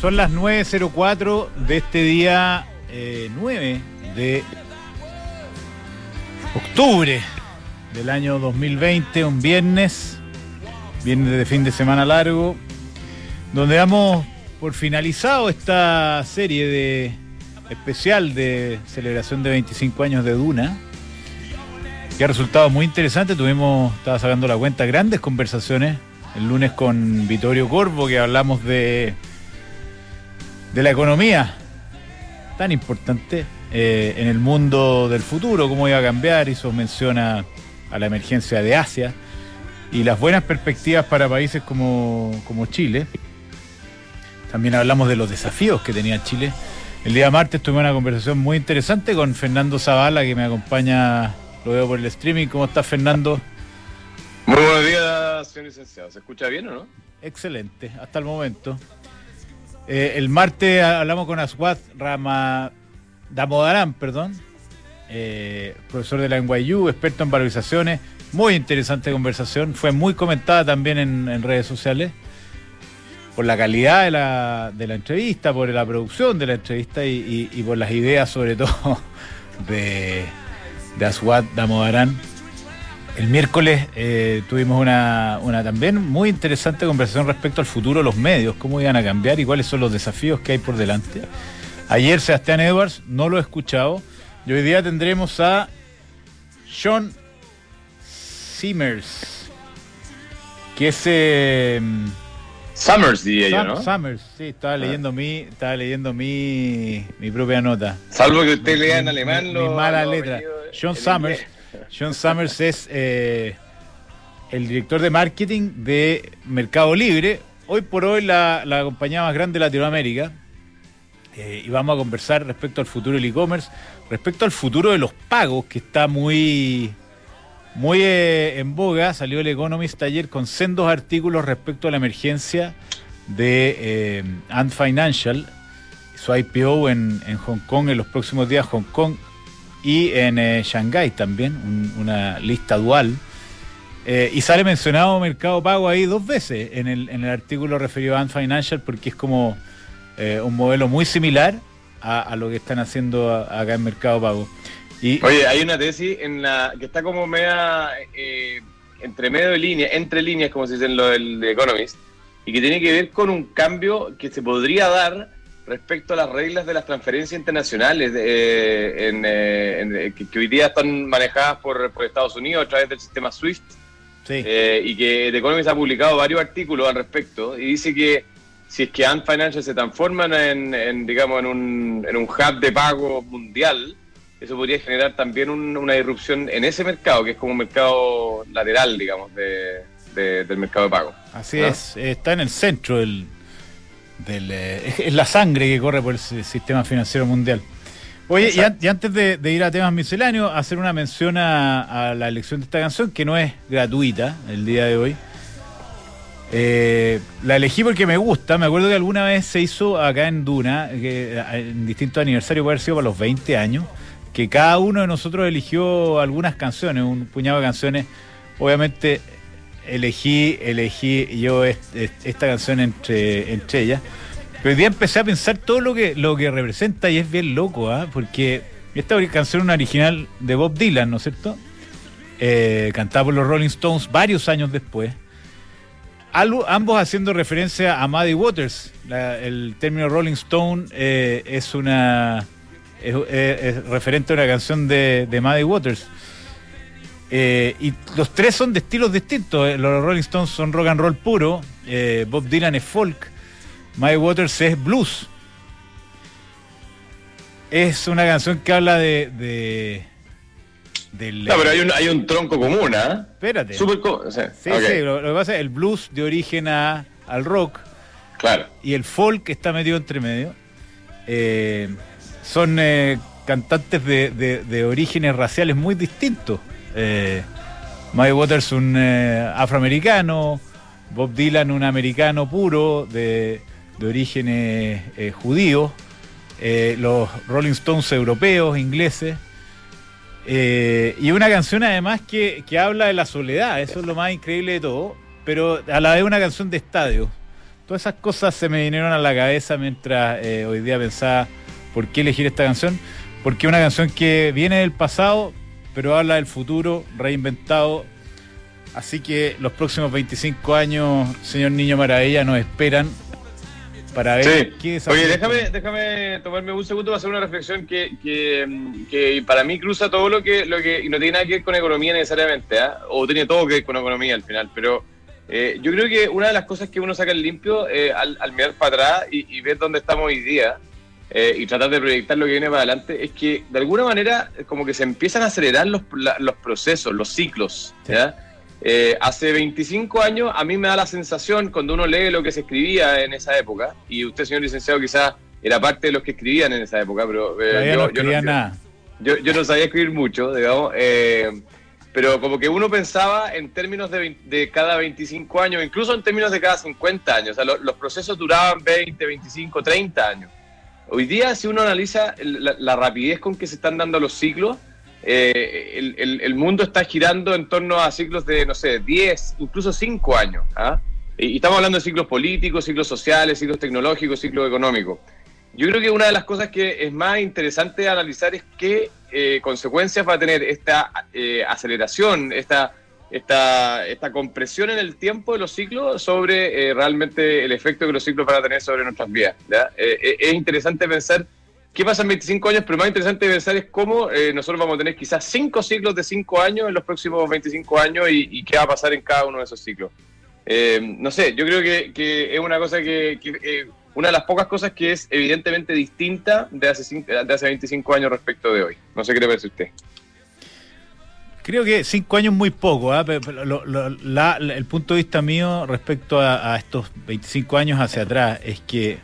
Son las 9.04 de este día 9 eh, de octubre del año 2020, un viernes, viernes de fin de semana largo, donde damos por finalizado esta serie de especial de celebración de 25 años de Duna, que ha resultado muy interesante. Tuvimos, estaba sacando la cuenta, grandes conversaciones el lunes con Vittorio Corvo, que hablamos de, de la economía tan importante eh, en el mundo del futuro, cómo iba a cambiar, hizo mención a, la emergencia de Asia y las buenas perspectivas para países como, como Chile. También hablamos de los desafíos que tenía Chile. El día martes tuve una conversación muy interesante con Fernando Zavala, que me acompaña, lo veo por el streaming. ¿Cómo estás, Fernando? Muy buenos días, señor licenciado. ¿Se escucha bien o no? Excelente, hasta el momento. Eh, el martes hablamos con Aswad Rama Damodaran, perdón, eh, profesor de la NYU, experto en valorizaciones. Muy interesante conversación. Fue muy comentada también en, redes sociales por la calidad de la, entrevista, por la producción de la entrevista y, por las ideas, sobre todo, de, de Aswad Damodaran el miércoles eh, tuvimos una, también muy interesante conversación respecto al futuro de los medios, cómo iban a cambiar y cuáles son los desafíos que hay por delante. Ayer Sebastián Edwards, no lo he escuchado, y hoy día tendremos a Sean Simmers, que es... Eh, Summers diría yo, ¿no? Summers, sí, estaba ah. leyendo mi, estaba leyendo mi, mi propia nota. Salvo que usted lea en alemán. Mi, mala letra. Sean Summers. John Summers es eh, el director de marketing de Mercado Libre, hoy por hoy la, compañía más grande de Latinoamérica. Eh, y vamos a conversar respecto al futuro del e-commerce, respecto al futuro de los pagos, que está muy, muy eh, en boga. Salió el Economist ayer con sendos artículos respecto a la emergencia de Ant Financial, su IPO en Hong Kong en los próximos días. Hong Kong y en eh, Shanghái también, una lista dual. Eh, y sale mencionado Mercado Pago ahí dos veces en el, en el artículo referido a Ant Financial porque es como eh, un modelo muy similar a, lo que están haciendo acá en Mercado Pago. Y, Oye, hay una tesis en la que está como media entre medio de línea, entre líneas, como se dice en lo del Economist, y que tiene que ver con un cambio que se podría dar respecto a las reglas de las transferencias internacionales eh, eh, que, hoy día están manejadas por, Estados Unidos a través del sistema SWIFT. Eh, y que The Economist ha publicado varios artículos al respecto y dice que si es que Ant Financial se transforma en, digamos, en un, en un hub de pago mundial, eso podría generar también una irrupción en ese mercado, que es como un mercado lateral, digamos, del mercado de pago. Así es, está en el centro del, eh, es la sangre que corre por el sistema financiero mundial. Oye, y, antes de, ir a temas misceláneos, hacer una mención a, la elección de esta canción, que no es gratuita el día de hoy. Eh, la elegí porque me gusta. Me acuerdo que alguna vez se hizo acá en Duna, que, en distintos aniversarios, puede haber sido para los 20 años, que cada uno de nosotros eligió algunas canciones, un puñado de canciones. Obviamente elegí, elegí yo esta canción entre, entre ellas. Pero hoy día empecé a pensar todo lo que, lo que representa y es bien loco, ¿ah? porque esta canción es una original de Bob Dylan, ¿no es cierto? Eh, cantada por los Rolling Stones varios años después. ambos haciendo referencia a Muddy Waters. el término Rolling Stone eh, es una es, referente a una canción de, de Muddy Waters. Eh, y los tres son de estilos distintos. Eh, los Rolling Stones son rock and roll puro. Eh, Bob Dylan es folk. My Waters es blues. Es una canción que habla de. de del, no, pero hay un, hay un tronco común, ¿ah? Espérate. sí, sí, lo, que pasa es el blues de origen a, al rock. Claro. Y el folk está metido entre medio. son cantantes de, de, de orígenes raciales muy distintos. Eh, Waters un eh, afroamericano, Bob Dylan un americano puro de, de orígenes eh, eh, los Rolling Stones europeos, ingleses, y una canción además que, habla de la soledad, eso es lo más increíble de todo, pero a la vez una canción de estadio, Todas esas cosas se me vinieron a la cabeza mientras eh, hoy día pensaba por qué elegir esta canción. Porque es una canción que viene del pasado, pero habla del futuro, reinventado. Así que los próximos 25 años, señor Niño Maravilla, nos esperan para ver qué Oye, déjame, déjame tomarme un segundo para hacer una reflexión que, que, para mí cruza todo lo que, lo que. y no tiene nada que ver con economía necesariamente, ¿ah? o tiene todo que ver con economía al final, pero. Eh, yo creo que una de las cosas que uno saca el limpio eh, al, mirar para atrás y, ver dónde estamos hoy día eh, y tratar de proyectar lo que viene para adelante es que de alguna manera como que se empiezan a acelerar los, los procesos, los ciclos. ¿ya? Eh, hace 25 años a mí me da la sensación, cuando uno lee lo que se escribía en esa época, y usted, señor licenciado, quizás era parte de los que escribían en esa época, pero eh, yo, no yo, nada. Yo, no sabía escribir mucho, digamos, eh, pero como que uno pensaba en términos de, cada 25 años, incluso en términos de cada 50 años, o sea, los procesos duraban 20, 25, 30 años. Hoy día, si uno analiza la rapidez con que se están dando los ciclos, eh, el, mundo está girando en torno a ciclos de, no sé, 10, incluso 5 años. ¿ah? Y, estamos hablando de ciclos políticos, ciclos sociales, ciclos tecnológicos, ciclos económicos. Yo creo que una de las cosas que es más interesante analizar es qué eh, consecuencias va a tener esta eh, aceleración, esta, esta, esta compresión en el tiempo de los ciclos sobre realmente el efecto que los ciclos van a tener sobre nuestras vidas. es interesante pensar qué pasa en 25 años, pero más interesante pensar es cómo eh, nosotros vamos a tener quizás cinco ciclos de cinco años en los próximos 25 años y, qué va a pasar en cada uno de esos ciclos. Eh, no sé, yo creo que, es una cosa que, eh, una de las pocas cosas que es evidentemente distinta de hace, de hace 25 años respecto de hoy. No sé qué le parece a usted. Creo que cinco años muy poco. ¿ah? el punto de vista mío respecto a, estos 25 años hacia atrás es que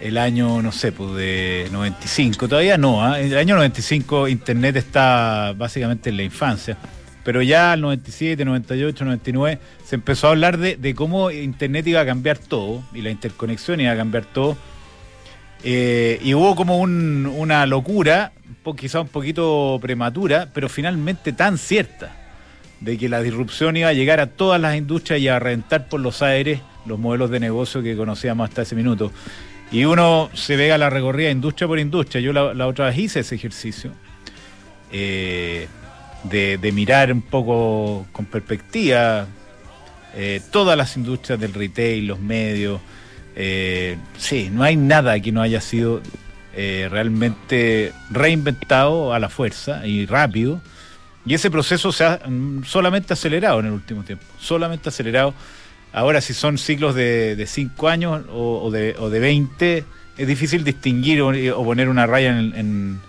el año, no sé, pues de 95, todavía no, ¿ah? el año 95 Internet está básicamente en la infancia, pero ya al 97, 98, 99 se empezó a hablar de, cómo Internet iba a cambiar todo y la interconexión iba a cambiar todo. Eh, y hubo como una locura, quizá un poquito prematura, pero finalmente tan cierta, de que la disrupción iba a llegar a todas las industrias y a reventar por los aires los modelos de negocio que conocíamos hasta ese minuto. Y uno se vega la recorrida industria por industria. Yo la, otra vez hice ese ejercicio eh, de, mirar un poco con perspectiva eh, todas las industrias del retail, los medios. Eh, sí, no hay nada que no haya sido realmente reinventado a la fuerza y rápido. Y ese proceso se ha mm, solamente acelerado en el último tiempo, solamente acelerado. Ahora, si son ciclos de 5 años o, de, o de 20, es difícil distinguir o, poner una raya en,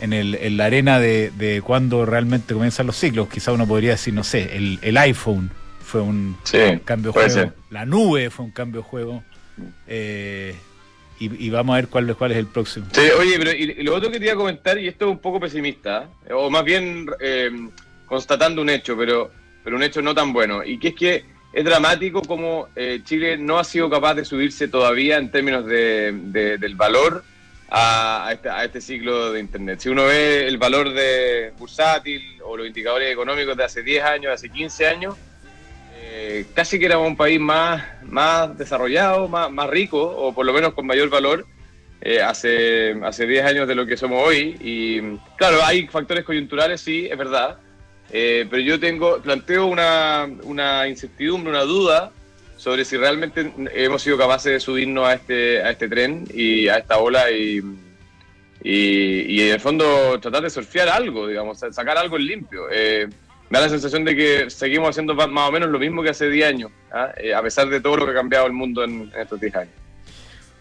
en, el, en la arena de, de cuándo realmente comienzan los ciclos. Quizá uno podría decir, no sé, el, el iPhone fue un cambio de juego, la nube fue un cambio de juego. Eh, y, vamos a ver cuál, cuál es el próximo. Sí, oye, pero y, lo otro que te a comentar, y esto es un poco pesimista, ¿eh? o más bien eh, constatando un hecho, pero, pero un hecho no tan bueno, y que es que es dramático como eh, Chile no ha sido capaz de subirse todavía en términos de, del valor este, a, este, ciclo de Internet. Si uno ve el valor de bursátil o los indicadores económicos de hace 10 años, hace 15 años, eh, casi que éramos un país más, más desarrollado, más, más rico, o por lo menos con mayor valor, eh, hace, hace 10 años de lo que somos hoy. Y claro, hay factores coyunturales, sí, es verdad, eh, pero yo tengo, planteo una, una incertidumbre, una duda sobre si realmente hemos sido capaces de subirnos a este, a este tren y a esta ola y, y, en el fondo tratar de surfear algo, digamos, sacar algo en limpio. Da la sensación de que seguimos haciendo más o menos lo mismo que hace 10 años, ¿ah? eh, a pesar de todo lo que ha cambiado el mundo en, estos 10 años.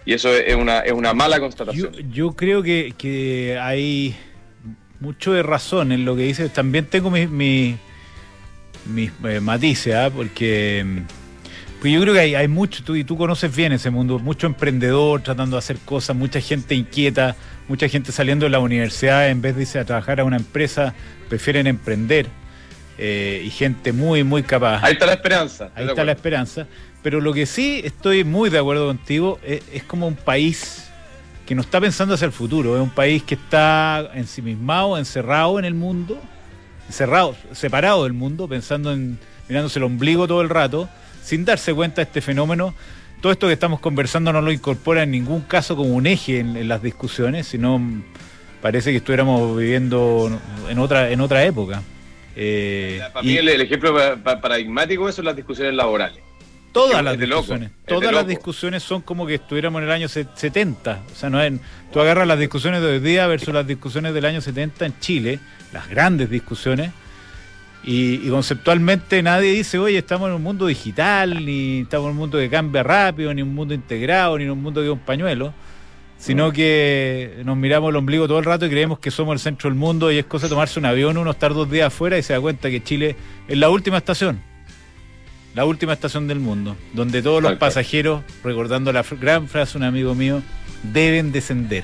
Y eso es una, es una mala constatación. Yo, creo que, que hay mucho de razón en lo que dice. También tengo mis, mis, eh, matices, ¿ah? porque pues yo creo que hay, hay mucho, tú, y tú conoces bien ese mundo, mucho emprendedor tratando de hacer cosas, mucha gente inquieta, mucha gente saliendo de la universidad en vez de irse a trabajar a una empresa, prefieren emprender. Eh, y gente muy, muy capaz. Ahí está la esperanza. Ahí está la esperanza. Pero lo que sí estoy muy de acuerdo contigo es, es como un país que no está pensando hacia el futuro. Es un país que está ensimismado, encerrado en el mundo, encerrado, separado del mundo, pensando en mirándose el ombligo todo el rato, sin darse cuenta de este fenómeno, todo esto que estamos conversando no lo incorpora en ningún caso como un eje en, las discusiones, sino parece que estuviéramos viviendo en otra, en otra época. Eh, para mí el, ejemplo paradigmático eso son las discusiones laborales. Todas las discusiones, todas las discusiones son como que estuviéramos en el año 70. O sea, no es, tú agarras las discusiones de hoy día versus las discusiones del año 70 en Chile, las grandes discusiones, y, conceptualmente nadie dice, oye, estamos en un mundo digital, ni estamos en un mundo que cambia rápido, ni un mundo integrado, ni en un mundo que es un pañuelo, sino que nos miramos el ombligo todo el rato y creemos que somos el centro del mundo y es cosa de tomarse un avión, uno estar dos días afuera y se da cuenta que Chile es la última estación, la última estación del mundo, donde todos los pasajeros, recordando la gran frase de un amigo mío, deben descender,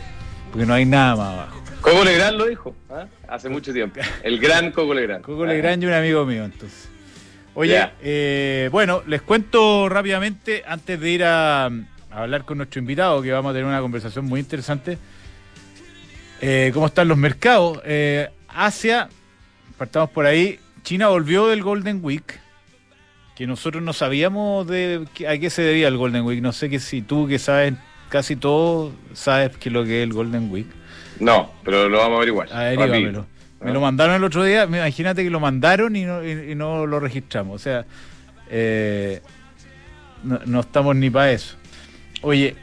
porque no hay nada más abajo. Coco Legrand lo dijo, ¿ah? hace mucho tiempo. El gran Coco Legrand. Coco Legrand y un amigo mío, entonces. Oye, eh, bueno, les cuento rápidamente, antes de ir a, hablar con nuestro invitado, que vamos a tener una conversación muy interesante, eh, cómo están los mercados. Eh, Asia, partamos por ahí, China volvió del Golden Week, que nosotros no sabíamos de a qué se debía el Golden Week. No sé que si tú, que sabes casi todo, sabes qué es lo que es el Golden Week. No, pero lo vamos a averiguar. Averiguamelo. Me lo mandaron el otro día, imagínate que lo mandaron y no, y, no lo registramos. O sea, eh, no, estamos ni para eso. Oye,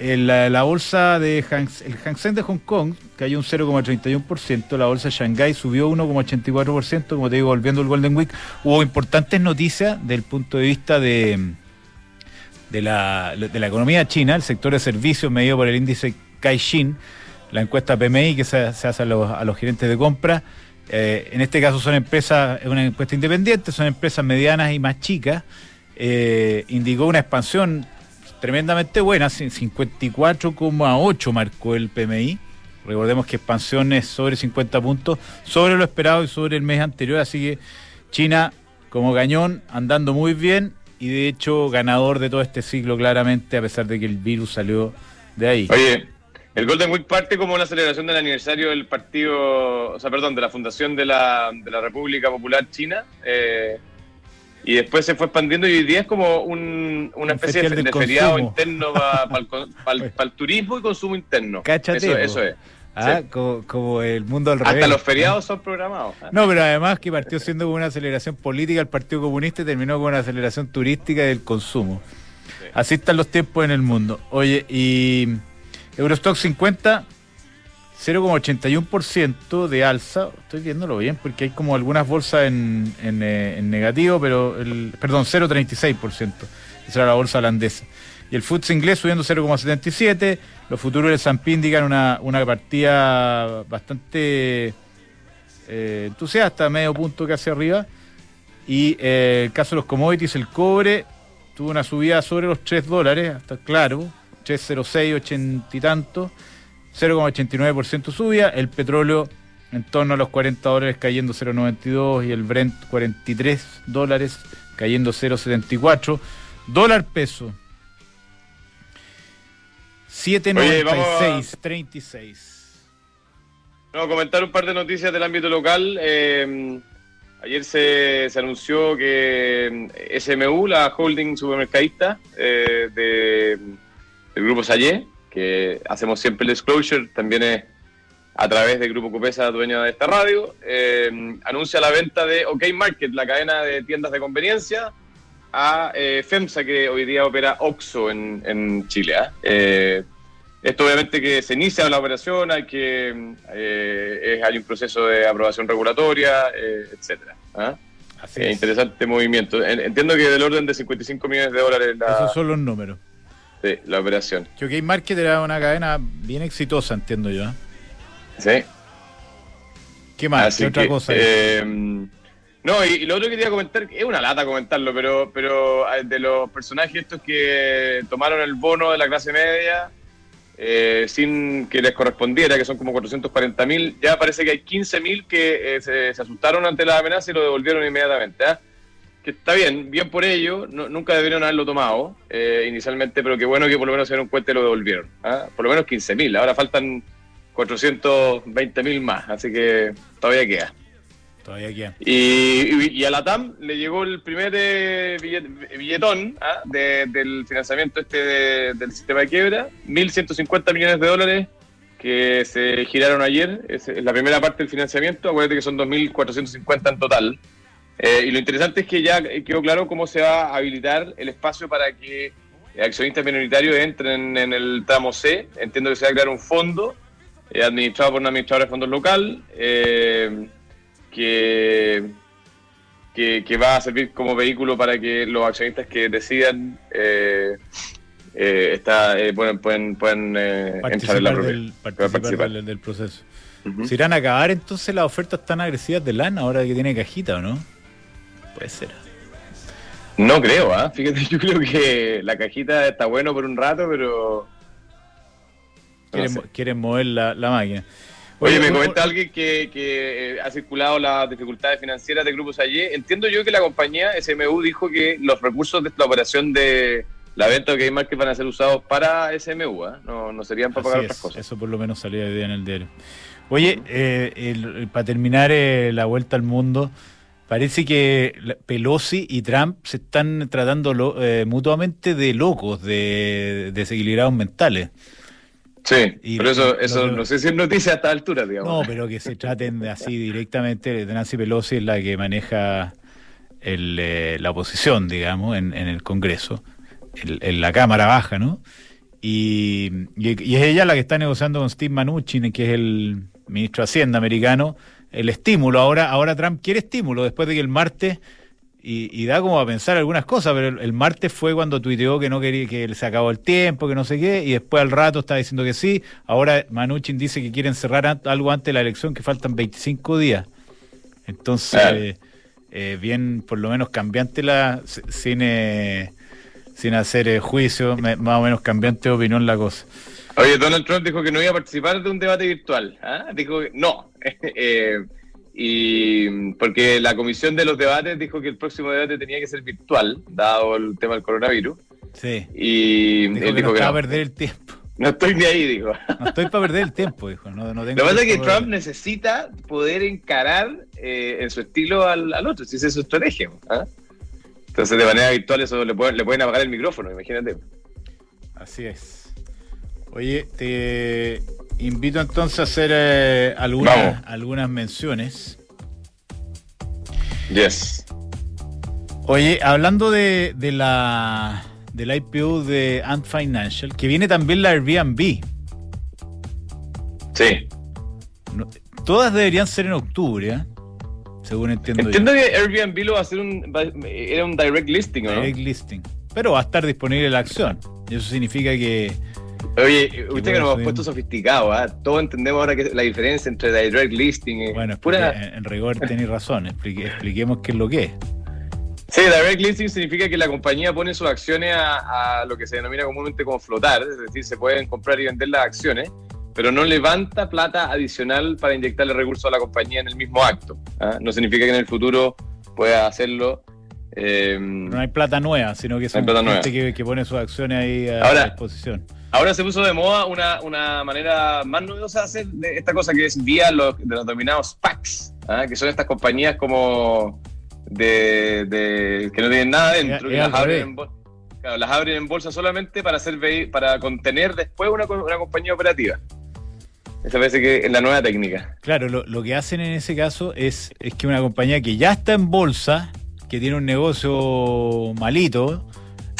la, bolsa de Hang, el Hang Seng de Hong Kong cayó un 0,31%, la bolsa de Shanghai subió 1,84%, como te digo, volviendo el Golden Week, hubo importantes noticias desde el punto de vista de, de, la, de la economía china, el sector de servicios medido por el índice Caixin, la encuesta PMI que se, hace a los, gerentes de compra. Eh, en este caso son empresas, es una encuesta independiente, son empresas medianas y más chicas. Eh, indicó una expansión tremendamente buena, 54,8 marcó el PMI. Recordemos que expansión es sobre 50 puntos, sobre lo esperado y sobre el mes anterior, así que China como cañón andando muy bien y de hecho ganador de todo este ciclo claramente, a pesar de que el virus salió de ahí. Oye, el Golden Week parte como una celebración del aniversario del partido, o sea, perdón, de la fundación de la, de la República Popular China. Eh, y después se fue expandiendo y hoy día es como una especie de, feriado interno para el turismo y consumo interno. Cáchate, eso, es. Ah, como, el mundo al revés. Hasta los feriados son programados. No, pero además que partió siendo como una aceleración política el Partido Comunista y terminó con una aceleración turística del consumo. Así están los tiempos en el mundo. Oye, y Eurostock 50, 0,81% de alza. Estoy viéndolo bien porque hay como algunas bolsas en, eh, negativo, pero el, perdón, 0,36%. Esa era la bolsa holandesa. Y el FTSE inglés subiendo 0,77. Los futuros del S&P indican una, una partida bastante eh, entusiasta, medio punto casi arriba. Y eh, el caso de los commodities, el cobre tuvo una subida sobre los 3 dólares, hasta claro, 3,06, 80 y tanto, 0,89% subía, el petróleo en torno a los 40 dólares cayendo 0,92 y el Brent 43 dólares cayendo 0,74, dólar peso 7,96, 36. Vamos a comentar un par de noticias del ámbito local. Eh, ayer se, se, anunció que eh, SMU, la holding supermercadista eh, de el Grupo Sayé, que hacemos siempre el disclosure, también es a través del Grupo Copesa, dueño de esta radio, eh, anuncia la venta de OK Market, la cadena de tiendas de conveniencia, a eh, FEMSA, que hoy día opera OXO en, Chile. ¿ah? ¿eh? esto obviamente que se inicia la operación, hay que eh, hay un proceso de aprobación regulatoria, etcétera. ¿ah? Interesante movimiento. Entiendo que del orden de 55 millones de dólares. Esos son los números. Sí, la operación. Que OK Market era una cadena bien exitosa, entiendo yo. ¿eh? Sí. ¿Qué más? ¿Qué otra cosa? Eh, no, y, lo otro que quería comentar, es una lata comentarlo, pero, pero ah, de los personajes estos que tomaron el bono de la clase media eh, sin que les correspondiera, que son como 440 mil, ya parece que hay 15 mil que se, asustaron ante la amenaza y lo devolvieron inmediatamente. ¿eh? Que está bien, bien por ello, nunca debieron haberlo tomado eh, inicialmente, pero qué bueno que por lo menos se dieron cuenta y lo devolvieron. ¿ah? Por lo menos 15.000, ahora faltan 420.000 más, así que todavía queda. Todavía queda. Y, a la TAM le llegó el primer eh, billetón ¿ah? del financiamiento este del sistema de quiebra, 1.150 millones de dólares que se giraron ayer. Es la primera parte del financiamiento. Acuérdate que son 2.450 en total. Eh, y lo interesante es que ya quedó claro cómo se va a habilitar el espacio para que accionistas minoritarios entren en el tramo C. Entiendo que se va a crear un fondo eh, administrado por una administradora de fondos local eh, que, que, va a servir como vehículo para que los accionistas que decidan está, pueden, pueden, pueden entrar en la del, participar, Del, proceso. ¿Se irán a acabar entonces las ofertas tan agresivas de LAN ahora que tiene cajita o no? Puede ser. No creo, ¿ah? Fíjate, yo creo que la cajita está bueno por un rato, pero. quieren, mover la, máquina. Oye, me comenta alguien que, que, eh, ha circulado las dificultades financieras de grupos allí. Entiendo yo que la compañía SMU dijo que los recursos de la operación de la venta de Game van a ser usados para SMU, ¿ah? no, no serían para pagar otras cosas. Eso por lo menos salía de día en el diario. Oye, eh, para terminar eh, la vuelta al mundo, Parece que Pelosi y Trump se están tratando eh, mutuamente de locos, de desequilibrados mentales. Sí, pero eso, eso no sé si es noticia a esta altura, digamos. No, pero que se traten de así directamente. Nancy Pelosi es la que maneja eh, la oposición, digamos, en, el Congreso, en, la Cámara Baja, ¿no? Y, y, es ella la que está negociando con Steve Mnuchin, que es el ministro de Hacienda americano, el estímulo. Ahora, ahora Trump quiere estímulo después de que el martes, y, da como a pensar algunas cosas, pero el, martes fue cuando tuiteó que no quería, que se acabó el tiempo, que no sé qué, y después al rato está diciendo que sí. Ahora Manuchin dice que quieren cerrar algo antes de la elección, que faltan 25 días. Entonces, eh, bien, por lo menos cambiante la, sin, eh, sin hacer eh, juicio, más o menos cambiante de opinión la cosa. Oye, Donald Trump dijo que no iba a participar de un debate virtual. ¿ah? Dijo que no. Eh, y porque la comisión de los debates dijo que el próximo debate tenía que ser virtual, dado el tema del coronavirus. Sí. Y dijo él dijo que, no a perder el tiempo. No estoy ni ahí, dijo. No estoy para perder el tiempo, dijo. No, no tengo Lo que pasa es que Trump necesita poder encarar eh, en su estilo al, otro, si ese es su estrategia. ¿ah? Entonces, de manera virtual, eso le pueden, le pueden apagar el micrófono, imagínate. Así es. Oye, te invito entonces a hacer eh, algunas, algunas menciones. Yes. Oye, hablando de, de la del IPO de Ant Financial, que viene también la Airbnb. Sí. todas deberían ser en octubre, ¿eh? según entiendo. Entiendo que Airbnb lo va a hacer un, era un direct listing, ¿no? Direct listing. Pero va a estar disponible la acción. Y eso significa que Oye, usted que nos ha puesto sofisticado, ¿ah? Todos entendemos ahora que la diferencia entre direct listing y. Bueno, pura... en rigor tenéis razón, expliquemos qué es lo que es. Sí, direct listing significa que la compañía pone sus acciones a, lo que se denomina comúnmente como flotar, es decir, se pueden comprar y vender las acciones, pero no levanta plata adicional para inyectarle recursos a la compañía en el mismo acto. ¿ah? No significa que en el futuro pueda hacerlo. Eh, no hay plata nueva, sino que es gente que, pone sus acciones ahí a disposición. Ahora se puso de moda una, una manera más novedosa de hacer esta cosa que es vía los, de los denominados PACs, ¿ah? que son estas compañías como de, de, que no tienen nada dentro, que las abren, en bolsa, las abren en bolsa solamente para hacer para contener después una, una compañía operativa. Esa parece que es la nueva técnica. Claro, lo, lo, que hacen en ese caso es, es que una compañía que ya está en bolsa, que tiene un negocio malito,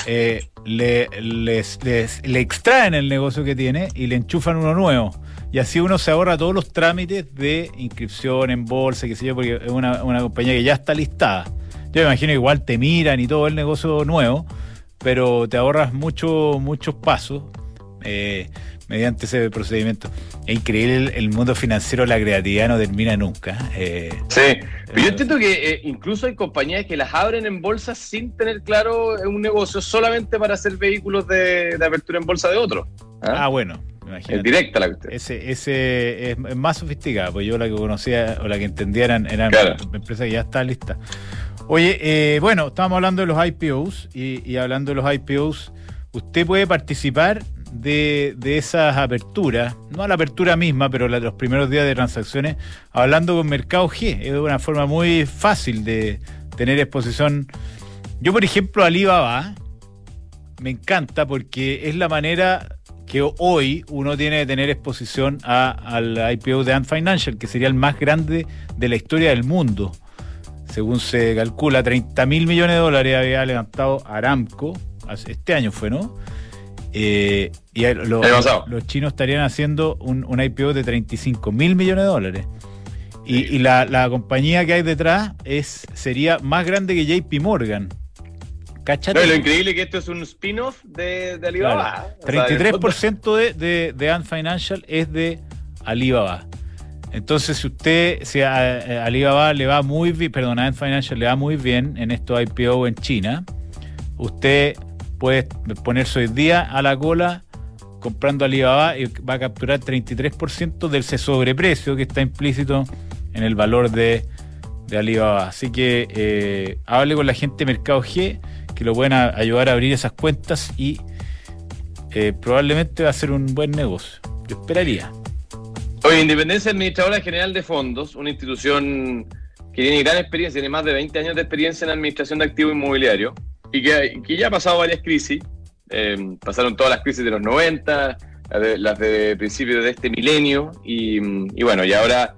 eh, le, les, le extraen el negocio que tiene y le enchufan uno nuevo. Y así uno se ahorra todos los trámites de inscripción en bolsa, qué sé yo, porque es una, compañía que ya está listada. Yo me imagino igual te miran y todo el negocio nuevo, pero te ahorras mucho, muchos pasos. Eh, mediante ese procedimiento. Es increíble el, mundo financiero, la creatividad no termina nunca. Eh, sí, pero yo entiendo que eh, incluso hay compañías que las abren en bolsa sin tener claro un negocio solamente para hacer vehículos de, apertura en bolsa de otros. ¿ah? ah, bueno. Es directa la cuestión. Ese, ese es, más sofisticada, pues yo la que conocía o la que entendía eran, empresas que ya está lista. Oye, eh, bueno, estábamos hablando de los IPOs y, y hablando de los IPOs, usted puede participar de, esas aperturas, no a la apertura misma, pero los primeros días de transacciones, hablando con Mercado G. Es una forma muy fácil de tener exposición. Yo, por ejemplo, Alibaba me encanta porque es la manera que hoy uno tiene de tener exposición al IPO de Ant Financial, que sería el más grande de la historia del mundo. Según se calcula, 30 mil millones de dólares había levantado Aramco, este año fue, ¿no? Eh, y los chinos estarían haciendo un, IPO de 35 mil millones de dólares. Y, la, compañía que hay detrás es sería más grande que JP Morgan. ¿Cachate? lo increíble es que esto es un spin-off de, Alibaba. 33% de, de, Ant Financial es de Alibaba. Entonces, si usted, si a, Alibaba le va muy bien, perdón, a Ant Financial le va muy bien en esto IPO en China, usted puede ponerse hoy día a la cola comprando Alibaba y va a capturar 33% del sobreprecio que está implícito en el valor de, Alibaba. Así que eh, hable con la gente de Mercado G que lo pueden ayudar a abrir esas cuentas y eh, probablemente va a ser un buen negocio. Yo esperaría. Oye, Independencia Administradora General de Fondos, una institución que tiene gran experiencia, tiene más de 20 años de experiencia en la administración de activos inmobiliarios y que, ya ha pasado varias crisis. Eh, pasaron todas las crisis de los 90, las de, principios de este milenio, y, bueno, y ahora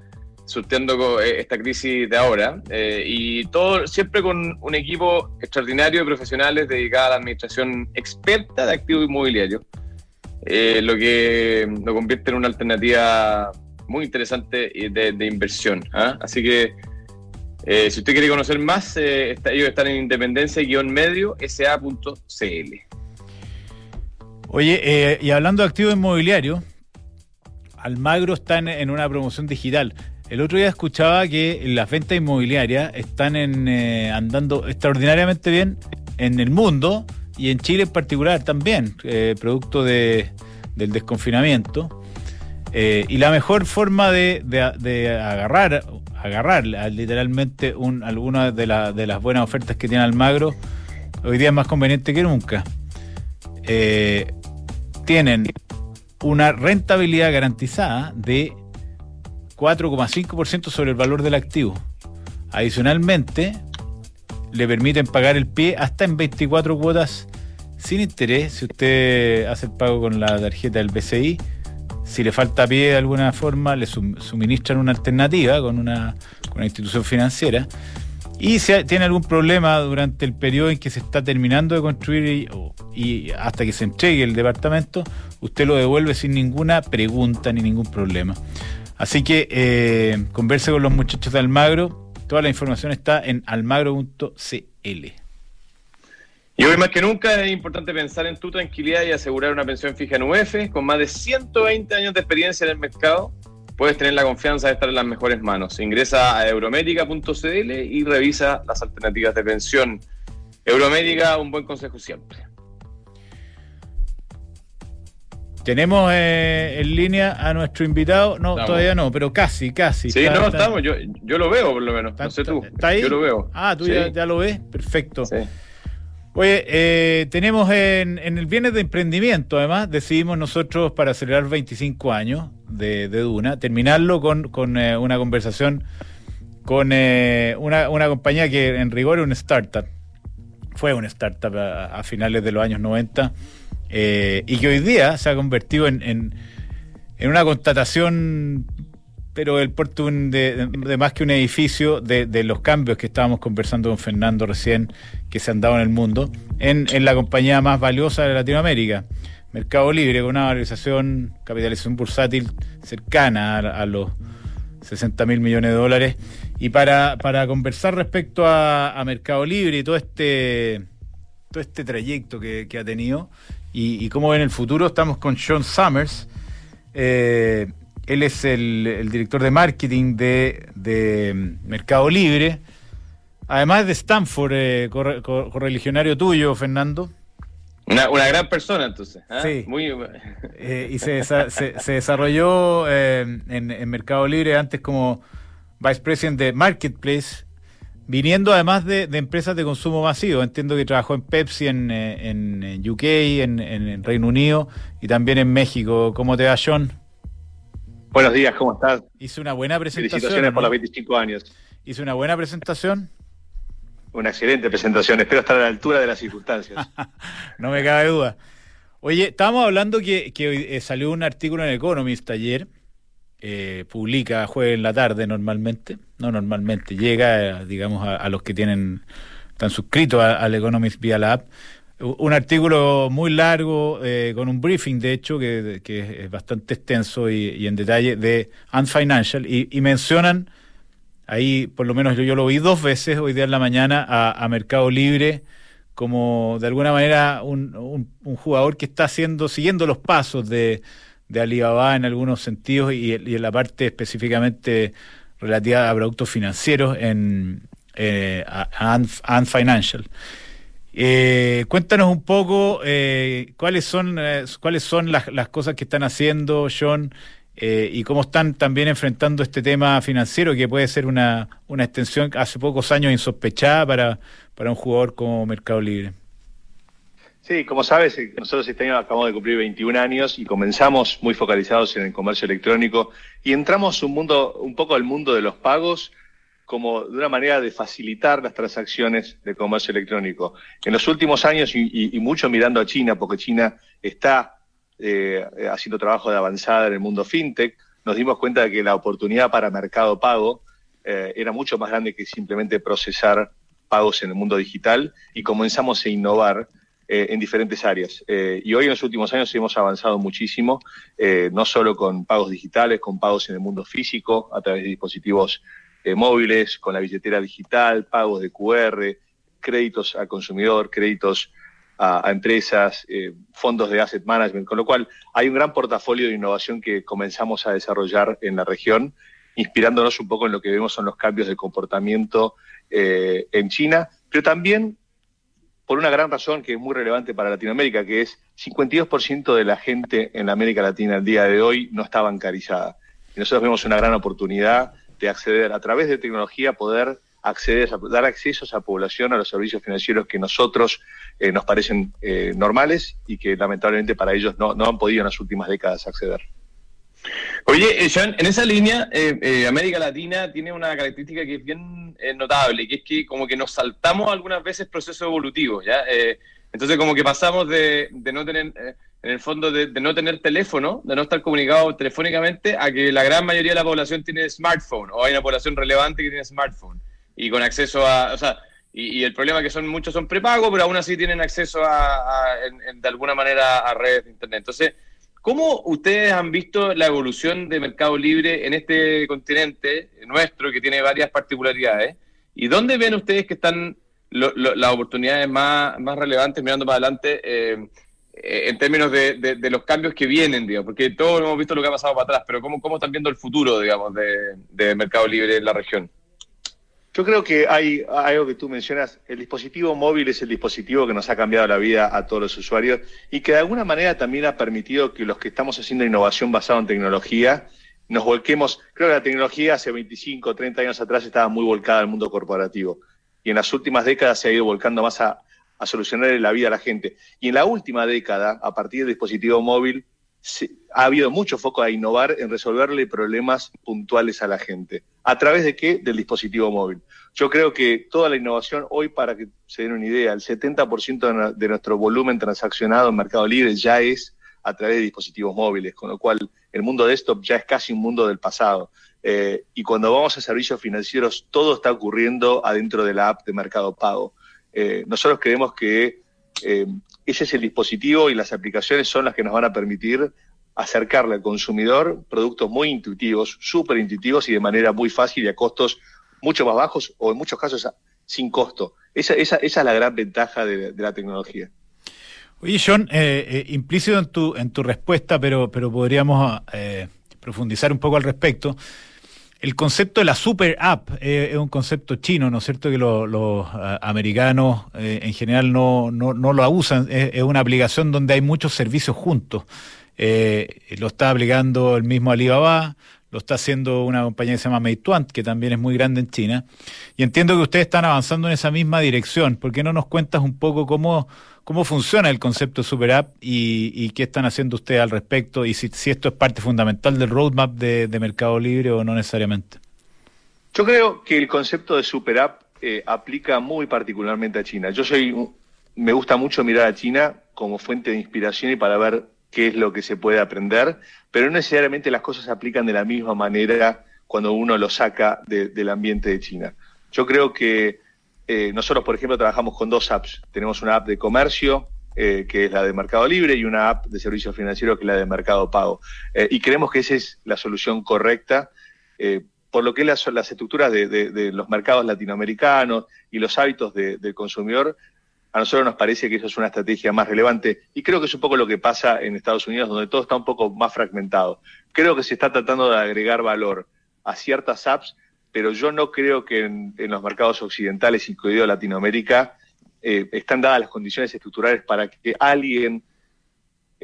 surtiendo eh, esta crisis de ahora, eh, y todo siempre con un equipo extraordinario de profesionales dedicados a la administración experta de activos inmobiliarios, lo que lo convierte en una alternativa muy interesante de, inversión. ¿ah? Así que eh, si usted quiere conocer más, eh, ellos están en independencia-medio sa.cl. Oye, eh, y hablando de activos inmobiliarios, Almagro está en, una promoción digital. El otro día escuchaba que las ventas inmobiliarias están andando extraordinariamente bien en el mundo y en Chile en particular también, producto del desconfinamiento. y la mejor forma de agarrar agarrar literalmente un, algunas de, de las buenas ofertas que tiene Almagro, hoy día es más conveniente que nunca. Eh, tienen una rentabilidad garantizada de 4,5% sobre el valor del activo. Adicionalmente, le permiten pagar el pie hasta en 24 cuotas sin interés si usted hace el pago con la tarjeta del BCI si le falta pie de alguna forma, le suministran una alternativa con una, institución financiera. Y si tiene algún problema durante el periodo en que se está terminando de construir y, hasta que se entregue el departamento, usted lo devuelve sin ninguna pregunta ni ningún problema. Así que eh, converse con los muchachos de Almagro. Toda la información está en almagro.cl. Y hoy más que nunca es importante pensar en tu tranquilidad y asegurar una pensión fija en UF. Con más de 120 años de experiencia en el mercado, puedes tener la confianza de estar en las mejores manos. Ingresa a euromédica.cl y revisa las alternativas de pensión. Euromédica, un buen consejo siempre. ¿Tenemos eh, en línea a nuestro invitado? No, todavía no, pero casi, casi. Sí, no, estamos. Yo, yo, lo veo, por lo menos. No sé tú. ¿Está ahí? Yo lo veo. Ah, tú ya, ya, lo ves. Perfecto. Sí. Oye, eh, tenemos en, el Viernes de Emprendimiento, además, decidimos nosotros para celebrar 25 años de, Duna, terminarlo con, eh, una conversación con eh, una, compañía que en rigor es una startup, fue una startup a, finales de los años 90 y que hoy día se ha convertido en, en una constatación pero el puerto de, más que un edificio de, los cambios que estábamos conversando con Fernando recién, que se han dado en el mundo, en, la compañía más valiosa de Latinoamérica, Mercado Libre, con una valorización, capitalización bursátil cercana a, los 60 mil millones de dólares. Y para, para conversar respecto a, Mercado Libre y todo este, todo este trayecto que, ha tenido y, y, cómo en el futuro, estamos con Sean Summers. Eh, él es el, director de marketing de, Mercado Libre. Además de Stanford, eh, correligionario tuyo, Fernando. Una, gran persona, entonces. ¿ah? Sí. Muy... Eh, y se, desarrolló eh, en, Mercado Libre antes como Vice President de Marketplace viniendo además de, empresas de consumo masivo. Entiendo que trabajó en Pepsi en, en UK, en, en, Reino Unido y también en México. ¿Cómo te va, John? Buenos días, ¿cómo estás? Hice una buena presentación. Felicitaciones por los 25 años. Hice una buena presentación. Una excelente presentación. Espero estar a la altura de las circunstancias. no me cabe duda. Oye, estábamos hablando que, que eh, salió un artículo en Economist ayer eh, publica jueves en la tarde normalmente, no normalmente, llega, digamos, a, los que tienen, están suscritos al Economist vía la app. Un artículo muy largo, eh, con un briefing, de hecho, que, es bastante extenso y, en detalle, de Ant Financial, y, mencionan, ahí por lo menos yo, lo vi dos veces hoy día en la mañana, a, Mercado Libre como de alguna manera un, un jugador que está haciendo, siguiendo los pasos de, de Alibaba en algunos sentidos y, en la parte específicamente relativa a productos financieros en eh, Ant, Financial. Eh, cuéntanos un poco eh, cuáles son eh, cuáles son las, cosas que están haciendo, John, y cómo están también enfrentando este tema financiero que puede ser una, una extensión hace pocos años insospechada para, para un jugador como Mercado Libre. Sí, como sabes, eh, nosotros este año acabamos de cumplir 21 años y comenzamos muy focalizados en el comercio electrónico y entramos un mundo, un poco al mundo de los pagos como de una manera de facilitar las transacciones de comercio electrónico. En los últimos años y, mucho mirando a China, porque China está eh, haciendo trabajo de avanzada en el mundo fintech, nos dimos cuenta de que la oportunidad para mercado pago eh, era mucho más grande que simplemente procesar pagos en el mundo digital y comenzamos a innovar eh, en diferentes áreas. Y hoy en los últimos años hemos avanzado muchísimo, no solo con pagos digitales, con pagos en el mundo físico, a través de dispositivos móviles, con la billetera digital, pagos de QR, créditos al consumidor, créditos a, empresas, fondos de asset management, con lo cual hay un gran portafolio de innovación que comenzamos a desarrollar en la región, inspirándonos un poco en lo que vemos son los cambios de comportamiento en China, pero también por una gran razón que es muy relevante para Latinoamérica, que es 52% de la gente en América Latina al día de hoy no está bancarizada. Y nosotros vemos una gran oportunidad de acceder a través de tecnología, poder acceder, dar acceso a esa población a los servicios financieros que nosotros eh, nos parecen eh, normales y que lamentablemente para ellos no, no han podido en las últimas décadas acceder. Oye, Sean, eh, en esa línea, eh, eh, América Latina tiene una característica que es bien notable, que es que como que nos saltamos algunas veces procesos evolutivos, ¿ya? entonces como que pasamos de, no tener, en el fondo, de, no tener teléfono, de no estar comunicado telefónicamente, a que la gran mayoría de la población tiene smartphone, o hay una población relevante que tiene smartphone, y con acceso a, o sea, y, el problema es que son muchos son prepago, pero aún así tienen acceso a, de alguna manera a redes de internet. Entonces, ¿Cómo ustedes han visto la evolución de Mercado Libre en este continente nuestro que tiene varias particularidades? ¿Y dónde ven ustedes que están las oportunidades más, más relevantes mirando para adelante eh, en términos de, los cambios que vienen, digamos? Porque todos hemos visto lo que ha pasado para atrás, pero ¿cómo, cómo están viendo el futuro, digamos, de, de Mercado Libre en la región? Yo creo que hay, algo que tú mencionas, el dispositivo móvil es el dispositivo que nos ha cambiado la vida a todos los usuarios y que de alguna manera también ha permitido que los que estamos haciendo innovación basada en tecnología nos volquemos, creo que la tecnología hace 25, 30 años atrás estaba muy volcada al mundo corporativo y en las últimas décadas se ha ido volcando más a, a solucionar la vida a la gente. Y en la última década, a partir del dispositivo móvil, ha habido mucho foco a innovar en resolverle problemas puntuales a la gente. ¿A través de qué? Del dispositivo móvil. Yo creo que toda la innovación hoy, para que se den una idea, el 70% de nuestro volumen transaccionado en Mercado Libre ya es a través de dispositivos móviles, con lo cual el mundo desktop ya es casi un mundo del pasado. Eh, y cuando vamos a servicios financieros, todo está ocurriendo adentro de la app de Mercado Pago. Eh, nosotros creemos que eh, ese es el dispositivo y las aplicaciones son las que nos van a permitir acercarle al consumidor productos muy intuitivos, súper intuitivos y de manera muy fácil y a costos mucho más bajos o en muchos casos sin costo. Esa, es la gran ventaja de, la tecnología. Oye, John, eh, implícito en tu, en tu respuesta, pero, pero podríamos profundizar un poco al respecto. El concepto de la super app eh, es un concepto chino, ¿no es cierto? Que los americanos eh, en general no, no, no lo usan. Es, una aplicación donde hay muchos servicios juntos. Eh, lo está aplicando el mismo Alibaba, lo está haciendo una compañía que se llama Meituan, que también es muy grande en China. Y entiendo que ustedes están avanzando en esa misma dirección. ¿Por qué no nos cuentas un poco cómo, cómo funciona el concepto de Super App y, qué están haciendo ustedes al respecto y si, esto es parte fundamental del roadmap de, Mercado Libre o no necesariamente? Yo creo que el concepto de Super App eh, aplica muy particularmente a China. Yo soy, me gusta mucho mirar a China como fuente de inspiración y para ver qué es lo que se puede aprender, pero no necesariamente las cosas se aplican de la misma manera cuando uno lo saca del ambiente de China. Yo creo que eh, nosotros, por ejemplo, trabajamos con dos apps. Tenemos una app de comercio, eh, que es la de Mercado Libre, y una app de servicios financieros, que es la de Mercado Pago. Eh, y creemos que esa es la solución correcta, por lo que las, las estructuras de, los mercados latinoamericanos y los hábitos del consumidor a nosotros nos parece que eso es una estrategia más relevante y creo que es un poco lo que pasa en Estados Unidos, donde todo está un poco más fragmentado. Creo que se está tratando de agregar valor a ciertas apps, pero yo no creo que en, los mercados occidentales, incluido Latinoamérica, eh, están dadas las condiciones estructurales para que alguien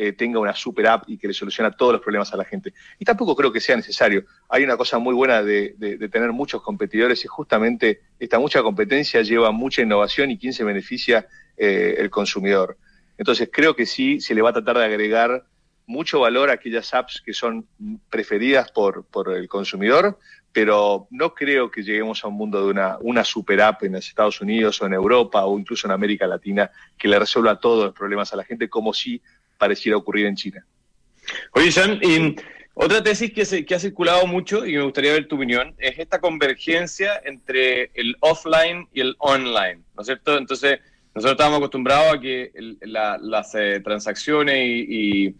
eh, tenga una super app y que le soluciona todos los problemas a la gente. Y tampoco creo que sea necesario. Hay una cosa muy buena de, tener muchos competidores y justamente esta mucha competencia lleva mucha innovación y quién se beneficia eh, el consumidor. Entonces creo que sí se le va a tratar de agregar mucho valor a aquellas apps que son preferidas por, por el consumidor, pero no creo que lleguemos a un mundo de una, una super app en los Estados Unidos o en Europa o incluso en América Latina que le resuelva todos los problemas a la gente como si pareciera ocurrir en China. Oye, Sean, y otra tesis que, se, ha circulado mucho y me gustaría ver tu opinión es esta convergencia entre el offline y el online, ¿no es cierto? Entonces, nosotros estábamos acostumbrados a que las eh, transacciones y,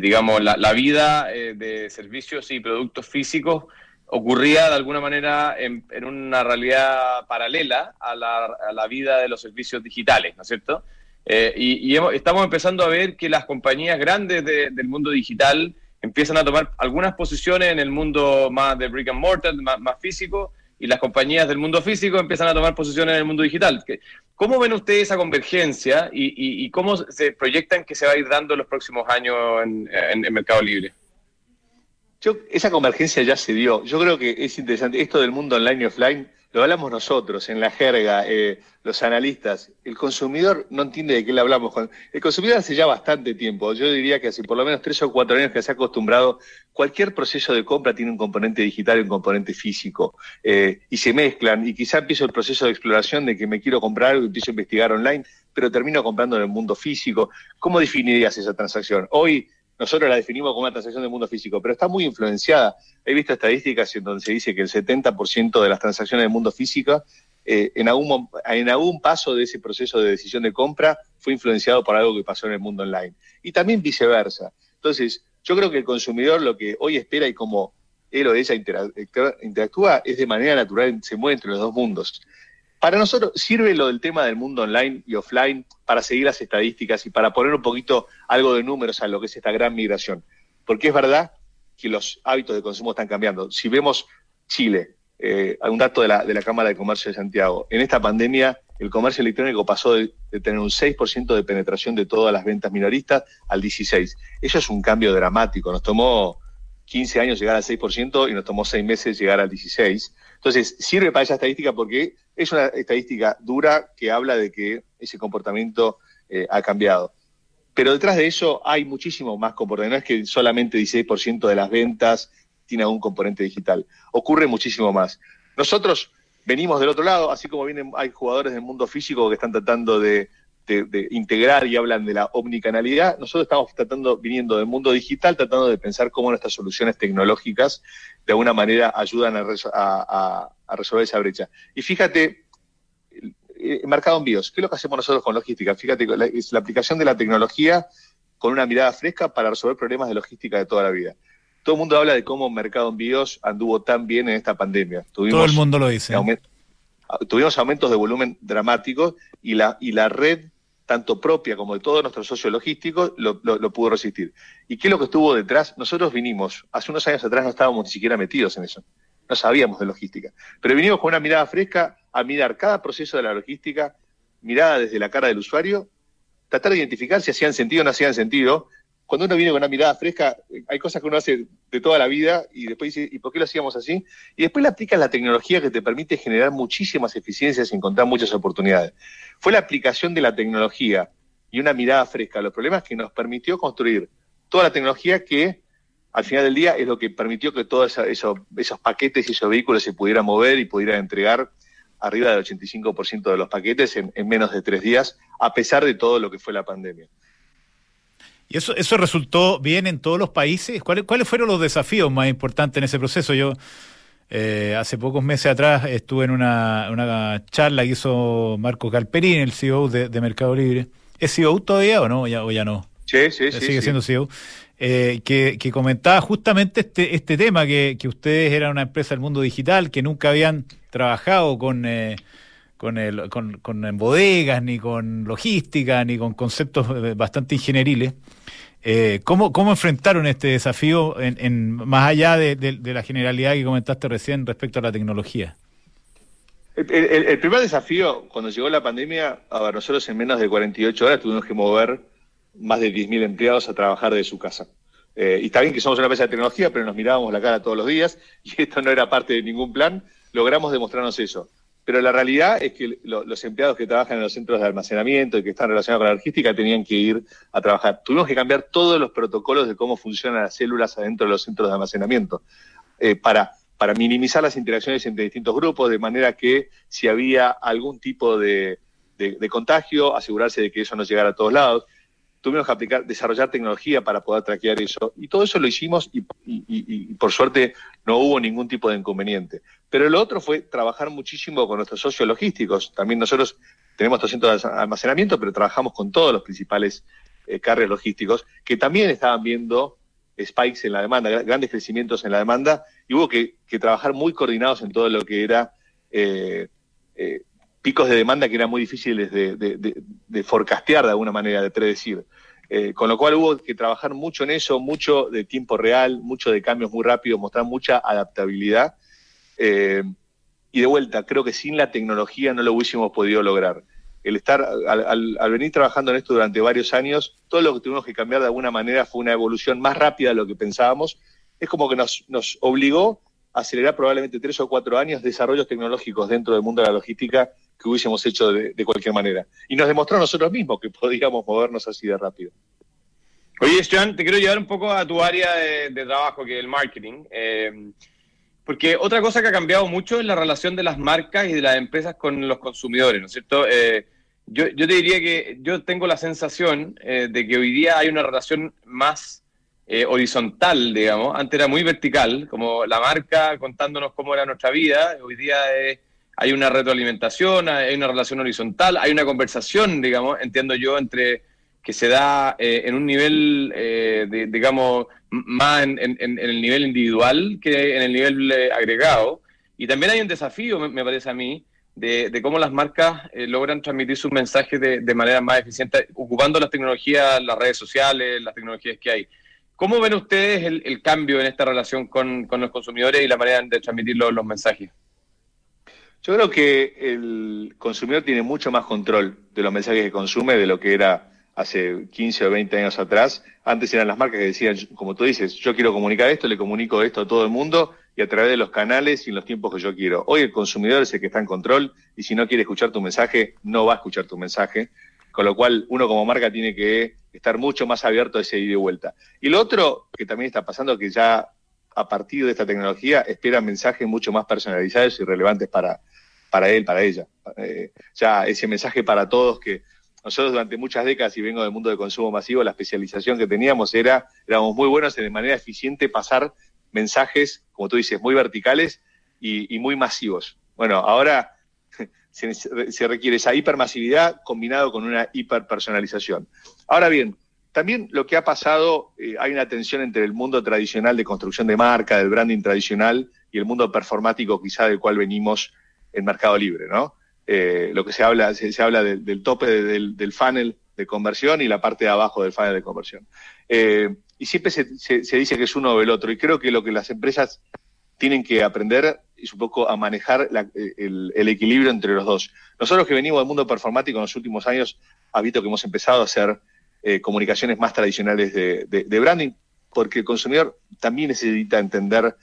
digamos, la, vida eh, de servicios y productos físicos ocurría de alguna manera en, una realidad paralela a la, a la, vida de los servicios digitales, ¿no es cierto? Eh, y, estamos empezando a ver que las compañías grandes del mundo digital empiezan a tomar algunas posiciones en el mundo más de brick and mortar, más, físico, y las compañías del mundo físico empiezan a tomar posiciones en el mundo digital. ¿Cómo ven ustedes esa convergencia y, cómo se proyectan que se va a ir dando en los próximos años en, en Mercado Libre? Yo, esa convergencia ya se dio. Yo creo que es interesante. Esto del mundo online y offline lo hablamos nosotros, en la jerga, eh, los analistas. El consumidor no entiende de qué le hablamos. El consumidor hace ya bastante tiempo, yo diría que hace por lo menos tres o cuatro años que se ha acostumbrado, cualquier proceso de compra tiene un componente digital y un componente físico, eh, y se mezclan, y quizá empiezo el proceso de exploración de que me quiero comprar algo empiezo a investigar online, pero termino comprando en el mundo físico. ¿Cómo definirías esa transacción? Hoy nosotros la definimos como una transacción del mundo físico, pero está muy influenciada. He visto estadísticas en donde se dice que el 70% de las transacciones del mundo físico, eh, en, algún, en algún paso de ese proceso de decisión de compra, fue influenciado por algo que pasó en el mundo online. Y también viceversa. Entonces, yo creo que el consumidor lo que hoy espera y como él o ella interactúa es de manera natural, se mueve entre los dos mundos. Para nosotros sirve lo del tema del mundo online y offline para seguir las estadísticas y para poner un poquito algo de números a lo que es esta gran migración. Porque es verdad que los hábitos de consumo están cambiando. Si vemos Chile, eh, un dato de la, de la Cámara de Comercio de Santiago, en esta pandemia el comercio electrónico pasó de, de, tener un 6% de penetración de todas las ventas minoristas al 16%. Eso es un cambio dramático. Nos tomó 15 años llegar al 6% y nos tomó 6 meses llegar al 16%. Entonces, sirve para esa estadística porque es una estadística dura que habla de que ese comportamiento eh, ha cambiado. Pero detrás de eso hay muchísimo más comportamiento. No es que solamente 16% de las ventas tiene algún componente digital. Ocurre muchísimo más. Nosotros venimos del otro lado, así como vienen, hay jugadores del mundo físico que están tratando de, integrar y hablan de la omnicanalidad, nosotros estamos tratando, viniendo del mundo digital, tratando de pensar cómo nuestras soluciones tecnológicas de alguna manera ayudan a, resolver esa brecha. Y fíjate, el mercado envíos, ¿qué es lo que hacemos nosotros con logística? Fíjate, es la aplicación de la tecnología con una mirada fresca para resolver problemas de logística de toda la vida. Todo el mundo habla de cómo Mercado Envíos anduvo tan bien en esta pandemia. Todo el mundo lo dice. tuvimos aumentos de volumen dramáticos y la, y la red tanto propia como de todos nuestros socios logísticos, lo, pudo resistir. ¿Y qué es lo que estuvo detrás? Nosotros vinimos, hace unos años atrás no estábamos ni siquiera metidos en eso, no sabíamos de logística, pero vinimos con una mirada fresca a mirar cada proceso de la logística, mirada desde la cara del usuario, tratar de identificar si hacían sentido o no hacían sentido. Cuando uno viene con una mirada fresca, hay cosas que uno hace de toda la vida y después dice, ¿y por qué lo hacíamos así? Y después le aplicas la tecnología que te permite generar muchísimas eficiencias y encontrar muchas oportunidades. Fue la aplicación de la tecnología y una mirada fresca a los problemas que nos permitió construir toda la tecnología que al final del día es lo que permitió que todos esos, esos paquetes y esos vehículos se pudieran mover y pudieran entregar arriba del 85% de los paquetes en, menos de tres días, a pesar de todo lo que fue la pandemia. ¿Y eso, eso resultó bien en todos los países? ¿Cuáles, ¿Cuáles fueron los desafíos más importantes en ese proceso? Yo eh, hace pocos meses atrás estuve en una, una charla que hizo Marco Calperín, el CEO de, Mercado Libre. ¿Es CEO todavía o no? Ya, ¿O ya no? Sí, sí, sí. Sigue siendo CEO. Eh, que, comentaba justamente este, este tema, que, que, ustedes eran una empresa del mundo digital, que nunca habían trabajado con, eh, con, con, con, bodegas, ni con logística, ni con conceptos eh, bastante ingenieriles. Eh, ¿cómo, ¿Cómo enfrentaron este desafío en, en más allá de, de, la generalidad que comentaste recién respecto a la tecnología? El, el, primer desafío, cuando llegó la pandemia, a nosotros en menos de 48 horas tuvimos que mover más de 10.000 empleados a trabajar de su casa. Eh, y está bien que somos una empresa de tecnología, pero nos mirábamos la cara todos los días y esto no era parte de ningún plan. Logramos demostrarnos eso. Pero la realidad es que los empleados que trabajan en los centros de almacenamiento y que están relacionados con la logística tenían que ir a trabajar. Tuvimos que cambiar todos los protocolos de cómo funcionan las células adentro de los centros de almacenamiento eh, para, para minimizar las interacciones entre distintos grupos, de manera que si había algún tipo de, de contagio, asegurarse de que eso no llegara a todos lados tuvimos que aplicar, desarrollar tecnología para poder traquear eso. Y todo eso lo hicimos y, por suerte no hubo ningún tipo de inconveniente. Pero lo otro fue trabajar muchísimo con nuestros socios logísticos. También nosotros tenemos 200 de almacenamiento, pero trabajamos con todos los principales eh, carriers logísticos que también estaban viendo spikes en la demanda, grandes crecimientos en la demanda, y hubo que, trabajar muy coordinados en todo lo que era eh, eh, picos de demanda que eran muy difíciles de, de, forecastear de alguna manera, de predecir. Eh, con lo cual hubo que trabajar mucho en eso, mucho de tiempo real, mucho de cambios muy rápidos, mostrar mucha adaptabilidad. Eh, y de vuelta, creo que sin la tecnología no lo hubiésemos podido lograr. El estar, al, al, venir trabajando en esto durante varios años, todo lo que tuvimos que cambiar de alguna manera fue una evolución más rápida de lo que pensábamos. Es como que nos, nos obligó acelerar probablemente tres o cuatro años desarrollos tecnológicos dentro del mundo de la logística que hubiésemos hecho de, cualquier manera. Y nos demostró nosotros mismos que podíamos movernos así de rápido. Oye, Joan, te quiero llevar un poco a tu área de, trabajo, que es el marketing. Eh, porque otra cosa que ha cambiado mucho es la relación de las marcas y de las empresas con los consumidores, ¿no es cierto? Eh, yo, yo, te diría que yo tengo la sensación eh, de que hoy día hay una relación más horizontal, digamos. Antes era muy vertical, como la marca contándonos cómo era nuestra vida. Hoy día es hay una retroalimentación, hay una relación horizontal, hay una conversación, digamos, entiendo yo, entre que se da eh, en un nivel, eh, digamos, más en, el nivel individual que en el nivel eh, agregado. Y también hay un desafío, me, parece a mí, de, cómo las marcas logran transmitir sus mensajes de, manera más eficiente, ocupando las tecnologías, las redes sociales, las tecnologías que hay. ¿Cómo ven ustedes el, cambio en esta relación con, los consumidores y la manera de transmitir los mensajes? Yo creo que el consumidor tiene mucho más control de los mensajes que consume de lo que era hace 15 o 20 años atrás. Antes eran las marcas que decían, como tú dices, yo quiero comunicar esto, le comunico esto a todo el mundo y a través de los canales y en los tiempos que yo quiero. Hoy el consumidor es el que está en control y si no quiere escuchar tu mensaje, no va a escuchar tu mensaje. Con lo cual, uno como marca tiene que estar mucho más abierto a ese ida y vuelta. Y lo otro que también está pasando, que ya a partir de esta tecnología esperan mensajes mucho más personalizados y relevantes para, para él, para ella. Eh, ya ese mensaje para todos que nosotros durante muchas décadas, y vengo del mundo del consumo masivo, la especialización que teníamos era, éramos muy buenos en de manera eficiente pasar mensajes, como tú dices, muy verticales y, muy masivos. Bueno, ahora se, requiere esa hipermasividad combinado con una hiperpersonalización. Ahora bien, también lo que ha pasado, eh, hay una tensión entre el mundo tradicional de construcción de marca, del branding tradicional, y el mundo performático quizá del cual venimos el Mercado Libre, ¿no? Eh, lo que se habla, se, habla del tope del, funnel de conversión y la parte de abajo del funnel de conversión. Eh, y siempre se, dice que es uno o el otro. Y creo que lo que las empresas tienen que aprender es un poco a manejar el, equilibrio entre los dos. Nosotros que venimos del mundo performático en los últimos años, ha visto que hemos empezado a hacer eh, comunicaciones más tradicionales de, branding, porque el consumidor también necesita entender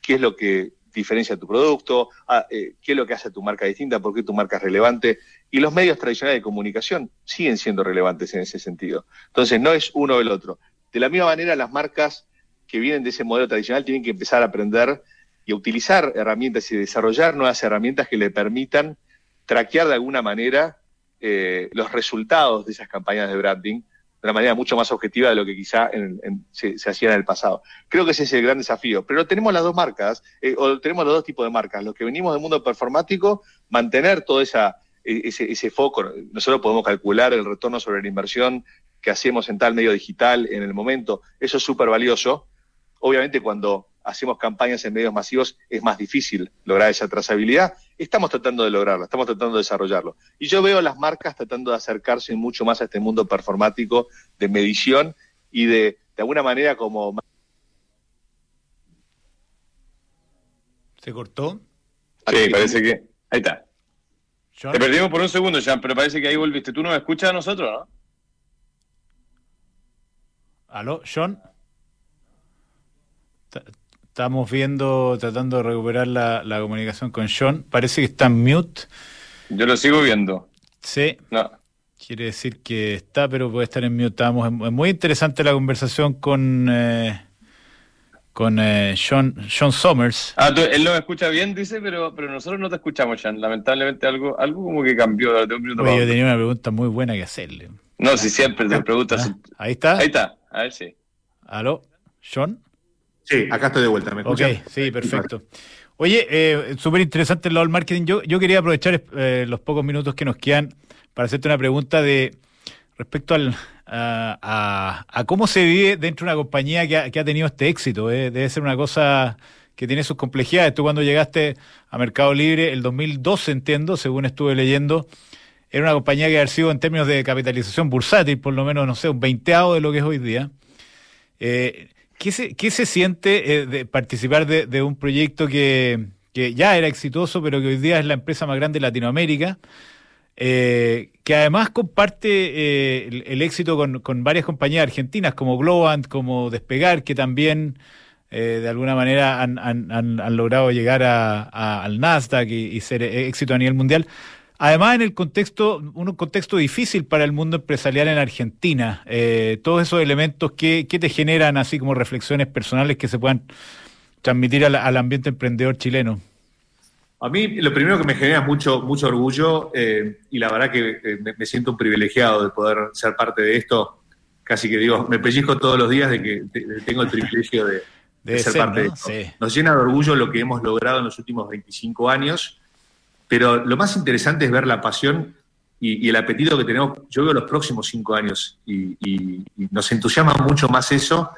qué es lo que diferencia tu producto, eh, qué es lo que hace tu marca distinta, por qué tu marca es relevante. Y los medios tradicionales de comunicación siguen siendo relevantes en ese sentido. Entonces, no es uno o el otro. De la misma manera, las marcas que vienen de ese modelo tradicional tienen que empezar a aprender y utilizar herramientas y desarrollar nuevas herramientas que le permitan traquear de alguna manera eh, los resultados de esas campañas de branding de una manera mucho más objetiva de lo que quizá se, hacía en el pasado. Creo que ese es el gran desafío. Pero tenemos las dos marcas, eh, o tenemos los dos tipos de marcas. Los que venimos del mundo performático, mantener todo esa, e, ese, ese foco. Nosotros podemos calcular el retorno sobre la inversión que hacemos en tal medio digital en el momento. Eso es súper valioso. Obviamente cuando hacemos campañas en medios masivos, es más difícil lograr esa trazabilidad. Estamos tratando de lograrlo, estamos tratando de desarrollarlo. Y yo veo las marcas tratando de acercarse mucho más a este mundo performático de medición y de, de alguna manera como... ¿Se cortó? Sí, parece que... Ahí está. Te perdimos por un segundo, Jean, pero parece que ahí volviste. ¿Tú nos escuchas a nosotros, no? ¿Aló, John? Estamos viendo, tratando de recuperar la, comunicación con John. Parece que está en mute. Yo lo sigo viendo. Sí. No. Quiere decir que está, pero puede estar en mute. Estamos, es muy interesante la conversación con eh, con eh, John, John Somers. Ah, él lo escucha bien, dice, pero, pero nosotros no te escuchamos, John. Lamentablemente algo, algo como que cambió. De un minuto yo tenía una pregunta muy buena que hacerle. No, si siempre te preguntas. Ah, ahí está. Ahí está, a ver si. ¿Aló? ¿John? Sí, acá estoy de vuelta, ¿me Ok, sí, perfecto. Oye, eh, súper interesante el lado del marketing. Yo, yo quería aprovechar eh, los pocos minutos que nos quedan para hacerte una pregunta de respecto al, a, cómo se vive dentro de una compañía que ha, que ha tenido este éxito. Eh. Debe ser una cosa que tiene sus complejidades. Tú cuando llegaste a Mercado Libre, el 2012, entiendo, según estuve leyendo, era una compañía que ha sido en términos de capitalización bursátil, por lo menos, no sé, un veinteado de lo que es hoy día. Eh, ¿Qué se, qué se siente eh, de participar de, un proyecto que, ya era exitoso, pero que hoy día es la empresa más grande de Latinoamérica? Eh, que además comparte eh, el, éxito con, varias compañías argentinas como Globant, como Despegar, que también de alguna manera han, logrado llegar al Nasdaq y, ser éxito a nivel mundial. Además, en el contexto, un contexto difícil para el mundo empresarial en Argentina, eh, todos esos elementos que, te generan así como reflexiones personales que se puedan transmitir al, ambiente emprendedor chileno. A mí lo primero que me genera mucho, mucho orgullo y la verdad que me, siento un privilegiado de poder ser parte de esto. Casi que digo, me pellizco todos los días de que tengo el privilegio de, ser, parte de esto. Nos llena de orgullo lo que hemos logrado en los últimos 25 años pero lo más interesante es ver la pasión y, el apetito que tenemos, yo veo los próximos cinco años y, nos entusiasma mucho más eso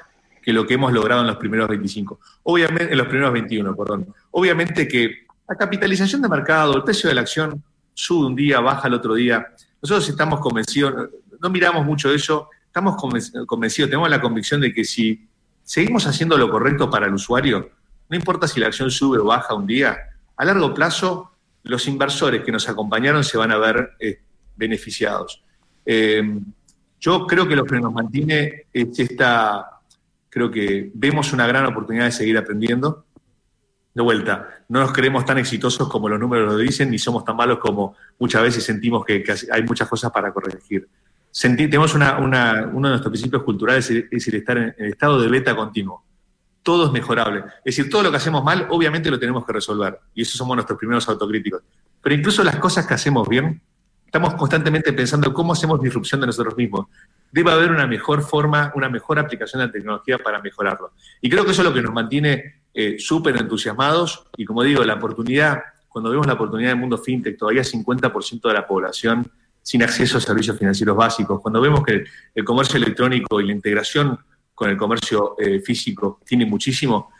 que lo que hemos logrado en los primeros 25. Obviamente, en los primeros 21, perdón. Obviamente que la capitalización de mercado, el precio de la acción sube un día, baja el otro día. Nosotros estamos convencidos, no miramos mucho eso, estamos convencidos, tenemos la convicción de que si seguimos haciendo lo correcto para el usuario, no importa si la acción sube o baja un día, a largo plazo los inversores que nos acompañaron se van a ver eh, beneficiados. Eh, yo creo que lo que nos mantiene es esta, creo que vemos una gran oportunidad de seguir aprendiendo. De vuelta, no nos creemos tan exitosos como los números lo dicen, ni somos tan malos como muchas veces sentimos que, hay muchas cosas para corregir. tenemos uno de nuestros principios culturales, es decir, estar en, en estado de beta continuo todo es mejorable. Es decir, todo lo que hacemos mal, obviamente lo tenemos que resolver. Y esos somos nuestros primeros autocríticos. Pero incluso las cosas que hacemos bien, estamos constantemente pensando cómo hacemos disrupción de nosotros mismos. Debe haber una mejor forma, una mejor aplicación de la tecnología para mejorarlo. Y creo que eso es lo que nos mantiene eh, súper entusiasmados. Y como digo, la oportunidad, cuando vemos la oportunidad del mundo fintech, todavía 50% de la población sin acceso a servicios financieros básicos. Cuando vemos que el comercio electrónico y la integración con el comercio eh, físico, tiene muchísimo.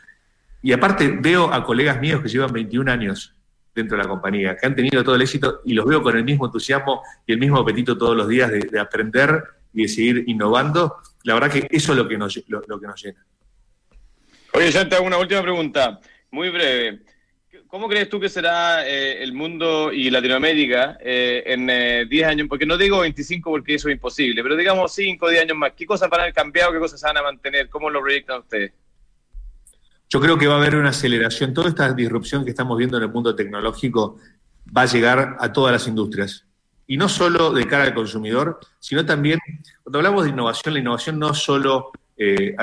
Y aparte veo a colegas míos que llevan 21 años dentro de la compañía, que han tenido todo el éxito y los veo con el mismo entusiasmo y el mismo apetito todos los días de, aprender y de seguir innovando. La verdad que eso es lo que nos, lo, que nos llena. Oye, hago una última pregunta, muy breve. ¿Cómo crees tú que será eh, el mundo y Latinoamérica eh, en eh, 10 años? Porque no digo 25 porque eso es imposible, pero digamos 5 o 10 años más. ¿Qué cosas van a haber cambiado? ¿Qué cosas van a mantener? ¿Cómo lo proyectan ustedes? Yo creo que va a haber una aceleración. Toda esta disrupción que estamos viendo en el mundo tecnológico va a llegar a todas las industrias. Y no solo de cara al consumidor, sino también, cuando hablamos de innovación, la innovación no solo eh,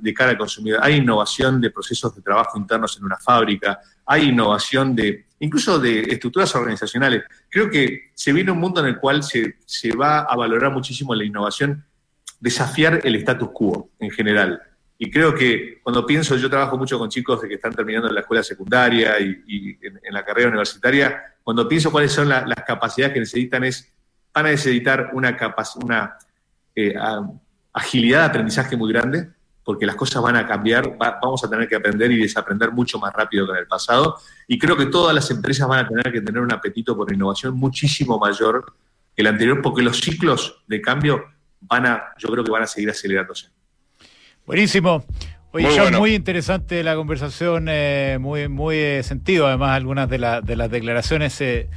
de cara al consumidor, hay innovación de procesos de trabajo internos en una fábrica, hay innovación de, incluso de estructuras organizacionales. Creo que se viene un mundo en el cual se, se va a valorar muchísimo la innovación, desafiar el status quo en general. Y creo que cuando pienso, yo trabajo mucho con chicos que están terminando la escuela secundaria y, en, la carrera universitaria, cuando pienso cuáles son la, las capacidades que necesitan es, van a necesitar una, una eh, agilidad de aprendizaje muy grande, porque las cosas van a cambiar, va, vamos a tener que aprender y desaprender mucho más rápido que en el pasado. Y creo que todas las empresas van a tener que tener un apetito por innovación muchísimo mayor que el anterior, porque los ciclos de cambio van a, yo creo que van a seguir acelerándose. Buenísimo. Oye, muy, bueno. muy interesante la conversación, eh, muy muy eh, sentido, además algunas de, la, de las declaraciones. Eh,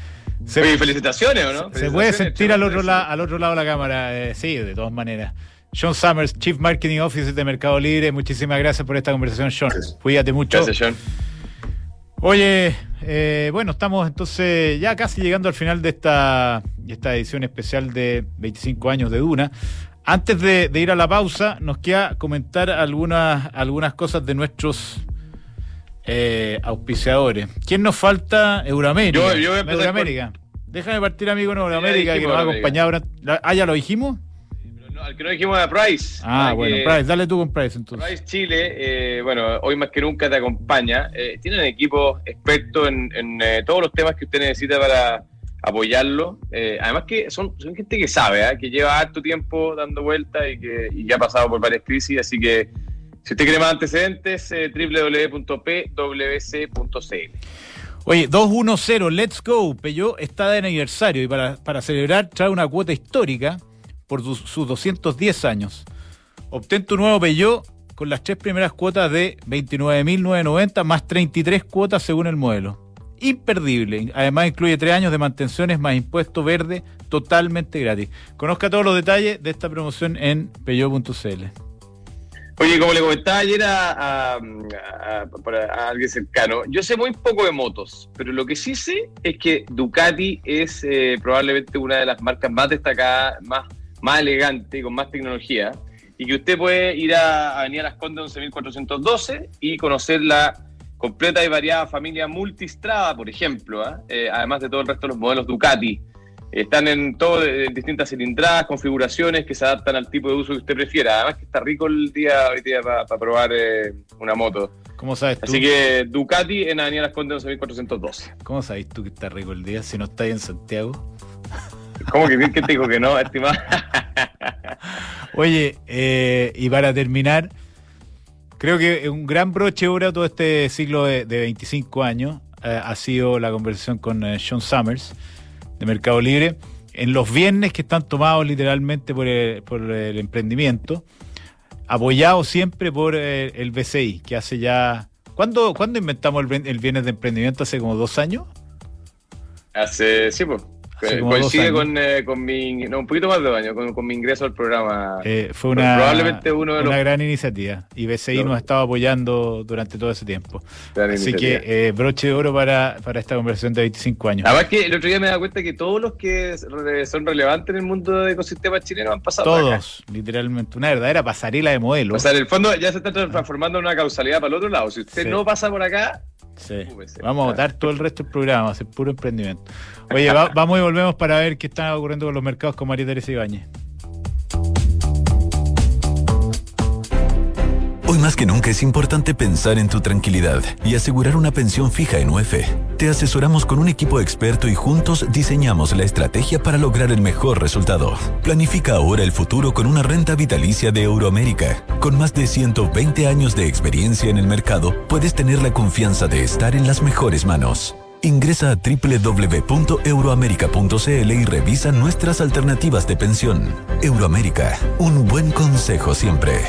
se, Oye, felicitaciones, ¿o no? Se puede sentir al otro, la, al otro lado de la cámara, eh, sí, de todas maneras. John Summers, Chief Marketing Officer de Mercado Libre, muchísimas gracias por esta conversación, John. Gracias. Cuídate mucho. Gracias, John. Oye, eh, bueno, estamos entonces ya casi llegando al final de esta, esta edición especial de 25 años de Duna. Antes de, de, ir a la pausa, nos queda comentar algunas, algunas cosas de nuestros eh, auspiciadores. ¿Quién nos falta? Euroamérica. Yo, yo Euroamérica. Con... Déjame partir, amigo, en Euroamérica, sí, que nos ha acompañado. ¿Ah, ya lo dijimos? Al que no dijimos a Price. Ah, bueno, Price, dale tú con Price entonces. Price Chile, eh, bueno, hoy más que nunca te acompaña. Eh, tienen equipo experto en, en eh, todos los temas que usted necesita para apoyarlo. Eh, además que son, son, gente que sabe, ¿eh? que lleva harto tiempo dando vueltas y que y ya ha pasado por varias crisis, así que si usted quiere más antecedentes, eh, www.pwc.cl. Oye, 210, let's go. Peugeot está de aniversario y para, para celebrar trae una cuota histórica por sus, sus 210 años. Obtén tu nuevo Peugeot con las tres primeras cuotas de 29.990 más 33 cuotas según el modelo imperdible. Además incluye tres años de mantenciones más impuesto verde totalmente gratis. Conozca todos los detalles de esta promoción en peyo.cl. Oye, como le comentaba ayer a, a, a, a, alguien cercano, yo sé muy poco de motos, pero lo que sí sé es que Ducati es eh, probablemente una de las marcas más destacadas, más, más elegante, con más tecnología, y que usted puede ir a Avenida Las Condes 11.412 y conocer la completa y variada familia Multistrada, por ejemplo, ¿eh? Eh, además de todo el resto de los modelos Ducati. Están en todo, en distintas cilindradas, configuraciones que se adaptan al tipo de uso que usted prefiera. Además que está rico el día hoy día para pa probar eh, una moto. ¿Cómo sabes tú? Así que Ducati en Avenida Las Condes 11.412. ¿Cómo sabes tú que está rico el día si no estás en Santiago? ¿Cómo que bien que te dijo que no, estimado? Oye, eh, y para terminar, creo que un gran broche ahora todo este ciclo de, de 25 años eh, ha sido la conversación con eh, Sean Summers de Mercado Libre en los viernes que están tomados literalmente por el, por el emprendimiento, apoyados siempre por el, el, BCI, que hace ya... ¿Cuándo, ¿cuándo inventamos el, el viernes de emprendimiento? ¿Hace como dos años? Hace, sí, pues. Coincide con, eh, con, mi. No, un poquito más de años, con, con mi ingreso al programa. Eh, fue una, probablemente uno de una los... gran iniciativa. Y BCI no. nos ha estado apoyando durante todo ese tiempo. Gran Así que eh, broche de oro para, para esta conversación de 25 años. Además, que el otro día me da cuenta que todos los que son relevantes en el mundo de ecosistema chileno han pasado. Todos, literalmente. Una verdadera pasarela de modelos. O sea, en el fondo ya se está transformando en una causalidad para el otro lado. Si usted sí. no pasa por acá, Sí. Vamos a votar todo el resto del programa, a hacer puro emprendimiento. Oye, va, vamos y volvemos para ver qué está ocurriendo con los mercados con María Teresa Ibáñez. Más que nunca es importante pensar en tu tranquilidad y asegurar una pensión fija en UEF. Te asesoramos con un equipo experto y juntos diseñamos la estrategia para lograr el mejor resultado. Planifica ahora el futuro con una renta vitalicia de Euroamérica. Con más de 120 años de experiencia en el mercado, puedes tener la confianza de estar en las mejores manos. Ingresa a www.euroamerica.cl y revisa nuestras alternativas de pensión. Euroamérica, un buen consejo siempre.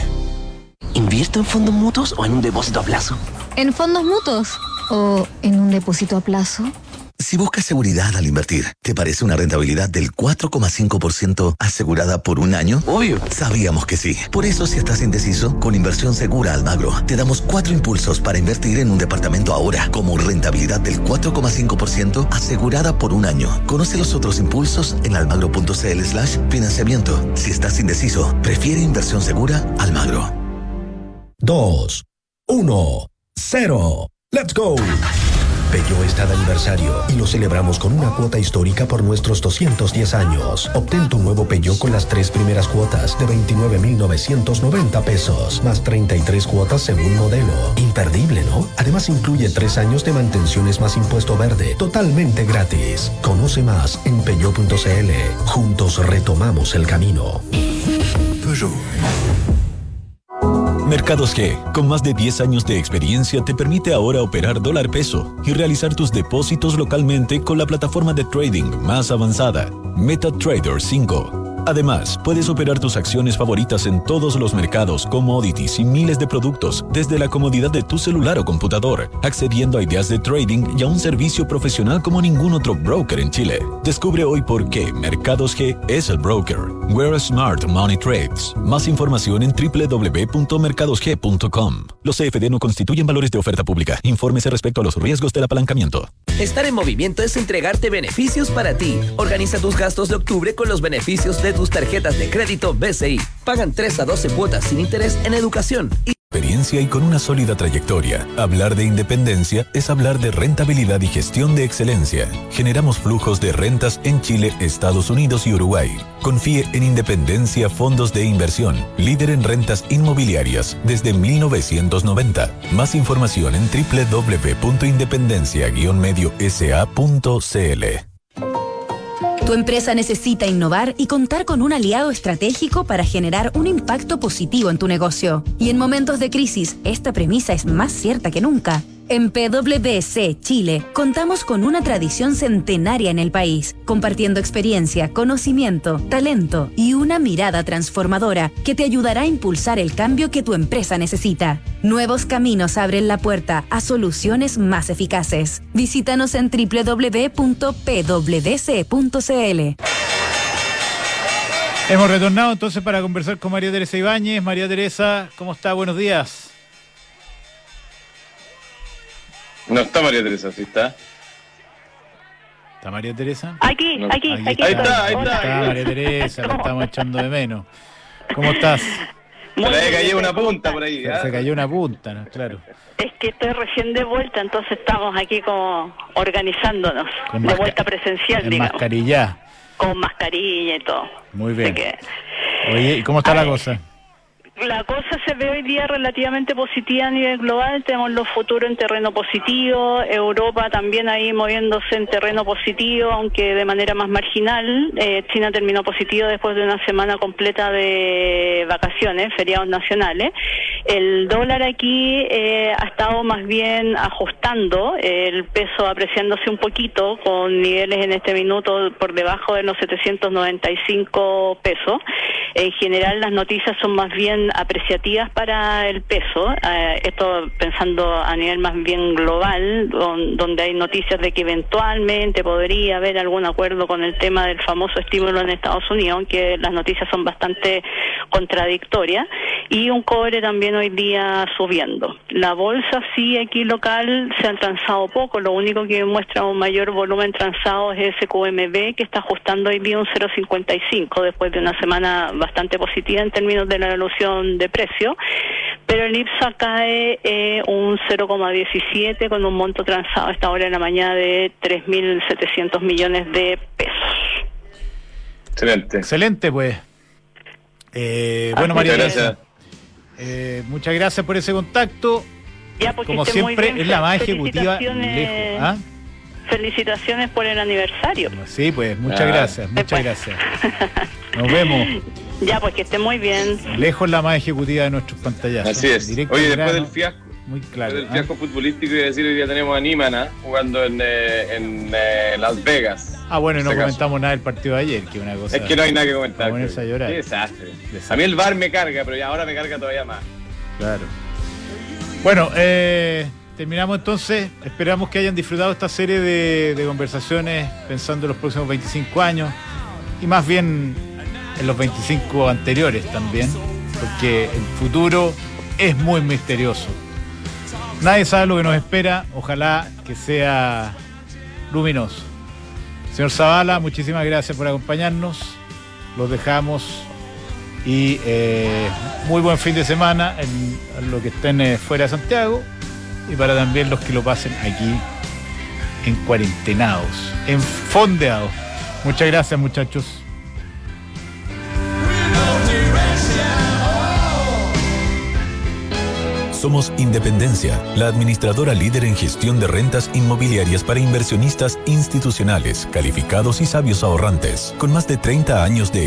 ¿Invierto en fondos mutuos o en un depósito a plazo? En fondos mutuos. ¿O en un depósito a plazo? Si buscas seguridad al invertir, ¿te parece una rentabilidad del 4,5% asegurada por un año? Obvio. Sabíamos que sí. Por eso, si estás indeciso, con Inversión Segura Almagro, te damos cuatro impulsos para invertir en un departamento ahora, como rentabilidad del 4,5% asegurada por un año. Conoce los otros impulsos en almagro.cl slash financiamiento. Si estás indeciso, prefiere Inversión Segura Almagro. 2, 1, 0. ¡Let's go! Peugeot está de aniversario y lo celebramos con una cuota histórica por nuestros 210 años. Obtén tu nuevo Peugeot con las tres primeras cuotas de 29,990 pesos, más 33 cuotas según modelo. Imperdible, ¿no? Además incluye tres años de mantenciones más impuesto verde, totalmente gratis. Conoce más en peugeot.cl. Juntos retomamos el camino. Peugeot. Mercados G, con más de 10 años de experiencia, te permite ahora operar dólar peso y realizar tus depósitos localmente con la plataforma de trading más avanzada, MetaTrader 5. Además, puedes operar tus acciones favoritas en todos los mercados, commodities y miles de productos desde la comodidad de tu celular o computador, accediendo a ideas de trading y a un servicio profesional como ningún otro broker en Chile. Descubre hoy por qué Mercados G es el broker. Where Smart Money Trades. Más información en www.mercadosg.com. Los CFD no constituyen valores de oferta pública. Infórmese respecto a los riesgos del apalancamiento. Estar en movimiento es entregarte beneficios para ti. Organiza tus gastos de octubre con los beneficios de tus tarjetas de crédito BCI. Pagan 3 a 12 cuotas sin interés en educación. Experiencia y con una sólida trayectoria. Hablar de independencia es hablar de rentabilidad y gestión de excelencia. Generamos flujos de rentas en Chile, Estados Unidos y Uruguay. Confíe en Independencia Fondos de Inversión, líder en rentas inmobiliarias desde 1990. Más información en www.independencia-mediosa.cl. Tu empresa necesita innovar y contar con un aliado estratégico para generar un impacto positivo en tu negocio. Y en momentos de crisis, esta premisa es más cierta que nunca. En PwC Chile contamos con una tradición centenaria en el país, compartiendo experiencia, conocimiento, talento y una mirada transformadora que te ayudará a impulsar el cambio que tu empresa necesita. Nuevos caminos abren la puerta a soluciones más eficaces. Visítanos en www.pwc.cl. Hemos retornado entonces para conversar con María Teresa Ibáñez. María Teresa, ¿cómo está? Buenos días. No está María Teresa, ¿sí está? ¿Está María Teresa? Aquí, No, aquí, aquí aquí. Ahí está, ahí. Está María Teresa, la estamos echando de menos. ¿Cómo estás? Se le cayó una punta por ahí. Se, ¿ah? se cayó una punta, ¿no? claro. Es que estoy recién de vuelta, entonces estamos aquí como organizándonos. Con de vuelta presencial, En digamos. mascarilla. Con mascarilla y todo. Muy bien. que Oye, ¿y cómo está la cosa? La cosa se ve hoy día relativamente positiva a nivel global. Tenemos los futuros en terreno positivo. Europa también ahí moviéndose en terreno positivo, aunque de manera más marginal. Eh, China terminó positivo después de una semana completa de vacaciones, feriados nacionales. El dólar aquí eh, ha estado más bien ajustando, el peso apreciándose un poquito, con niveles en este minuto por debajo de los 795 pesos. En general las noticias son más bien apreciativas para el peso, eh, esto pensando a nivel más bien global, don- donde hay noticias de que eventualmente podría haber algún acuerdo con el tema del famoso estímulo en Estados Unidos, aunque las noticias son bastante contradictorias, y un cobre también hoy día subiendo. La bolsa sí aquí local se ha transado poco, lo único que muestra un mayor volumen transado es SQMB que está ajustando hoy día un 0,55 después de una semana bastante positiva en términos de la evolución de precio, pero el IPSA cae eh, un 0,17 con un monto transado a esta hora de la mañana de 3.700 millones de pesos. Excelente. Excelente, pues. Eh, bueno, Muchas María gracias. Teresa, eh, muchas gracias por ese contacto. Ya, porque Como siempre, es la más ejecutiva lejos. ¿ah? Felicitaciones por el aniversario. Sí, pues, muchas Ah. gracias, muchas gracias. Nos vemos. Ya, pues que esté muy bien. Lejos la más ejecutiva de nuestros pantallazos. Así es. Directo Oye, después grano, del fiasco, Muy claro. después del ¿ah? fiasco futbolístico, iba a decir, hoy día tenemos a Nímana jugando en, eh, en eh, Las Vegas. Ah, bueno, y no acaso. comentamos nada del partido de ayer, que es una cosa. Es que no hay nada que comentar. A llorar. Qué desastre. Desastre. A mí el bar me carga, pero ya ahora me carga todavía más. Claro. Bueno, eh, terminamos entonces. Esperamos que hayan disfrutado esta serie de, de conversaciones pensando en los próximos 25 años y más bien en los 25 anteriores también, porque el futuro es muy misterioso. Nadie sabe lo que nos espera, ojalá que sea luminoso. Señor Zavala, muchísimas gracias por acompañarnos. Los dejamos y eh, muy buen fin de semana en, en los que estén eh, fuera de Santiago y para también los que lo pasen aquí en cuarentenados, en fondeados. Muchas gracias muchachos. Somos Independencia, la administradora líder en gestión de rentas inmobiliarias para inversionistas institucionales, calificados y sabios ahorrantes, con más de 30 años de experiencia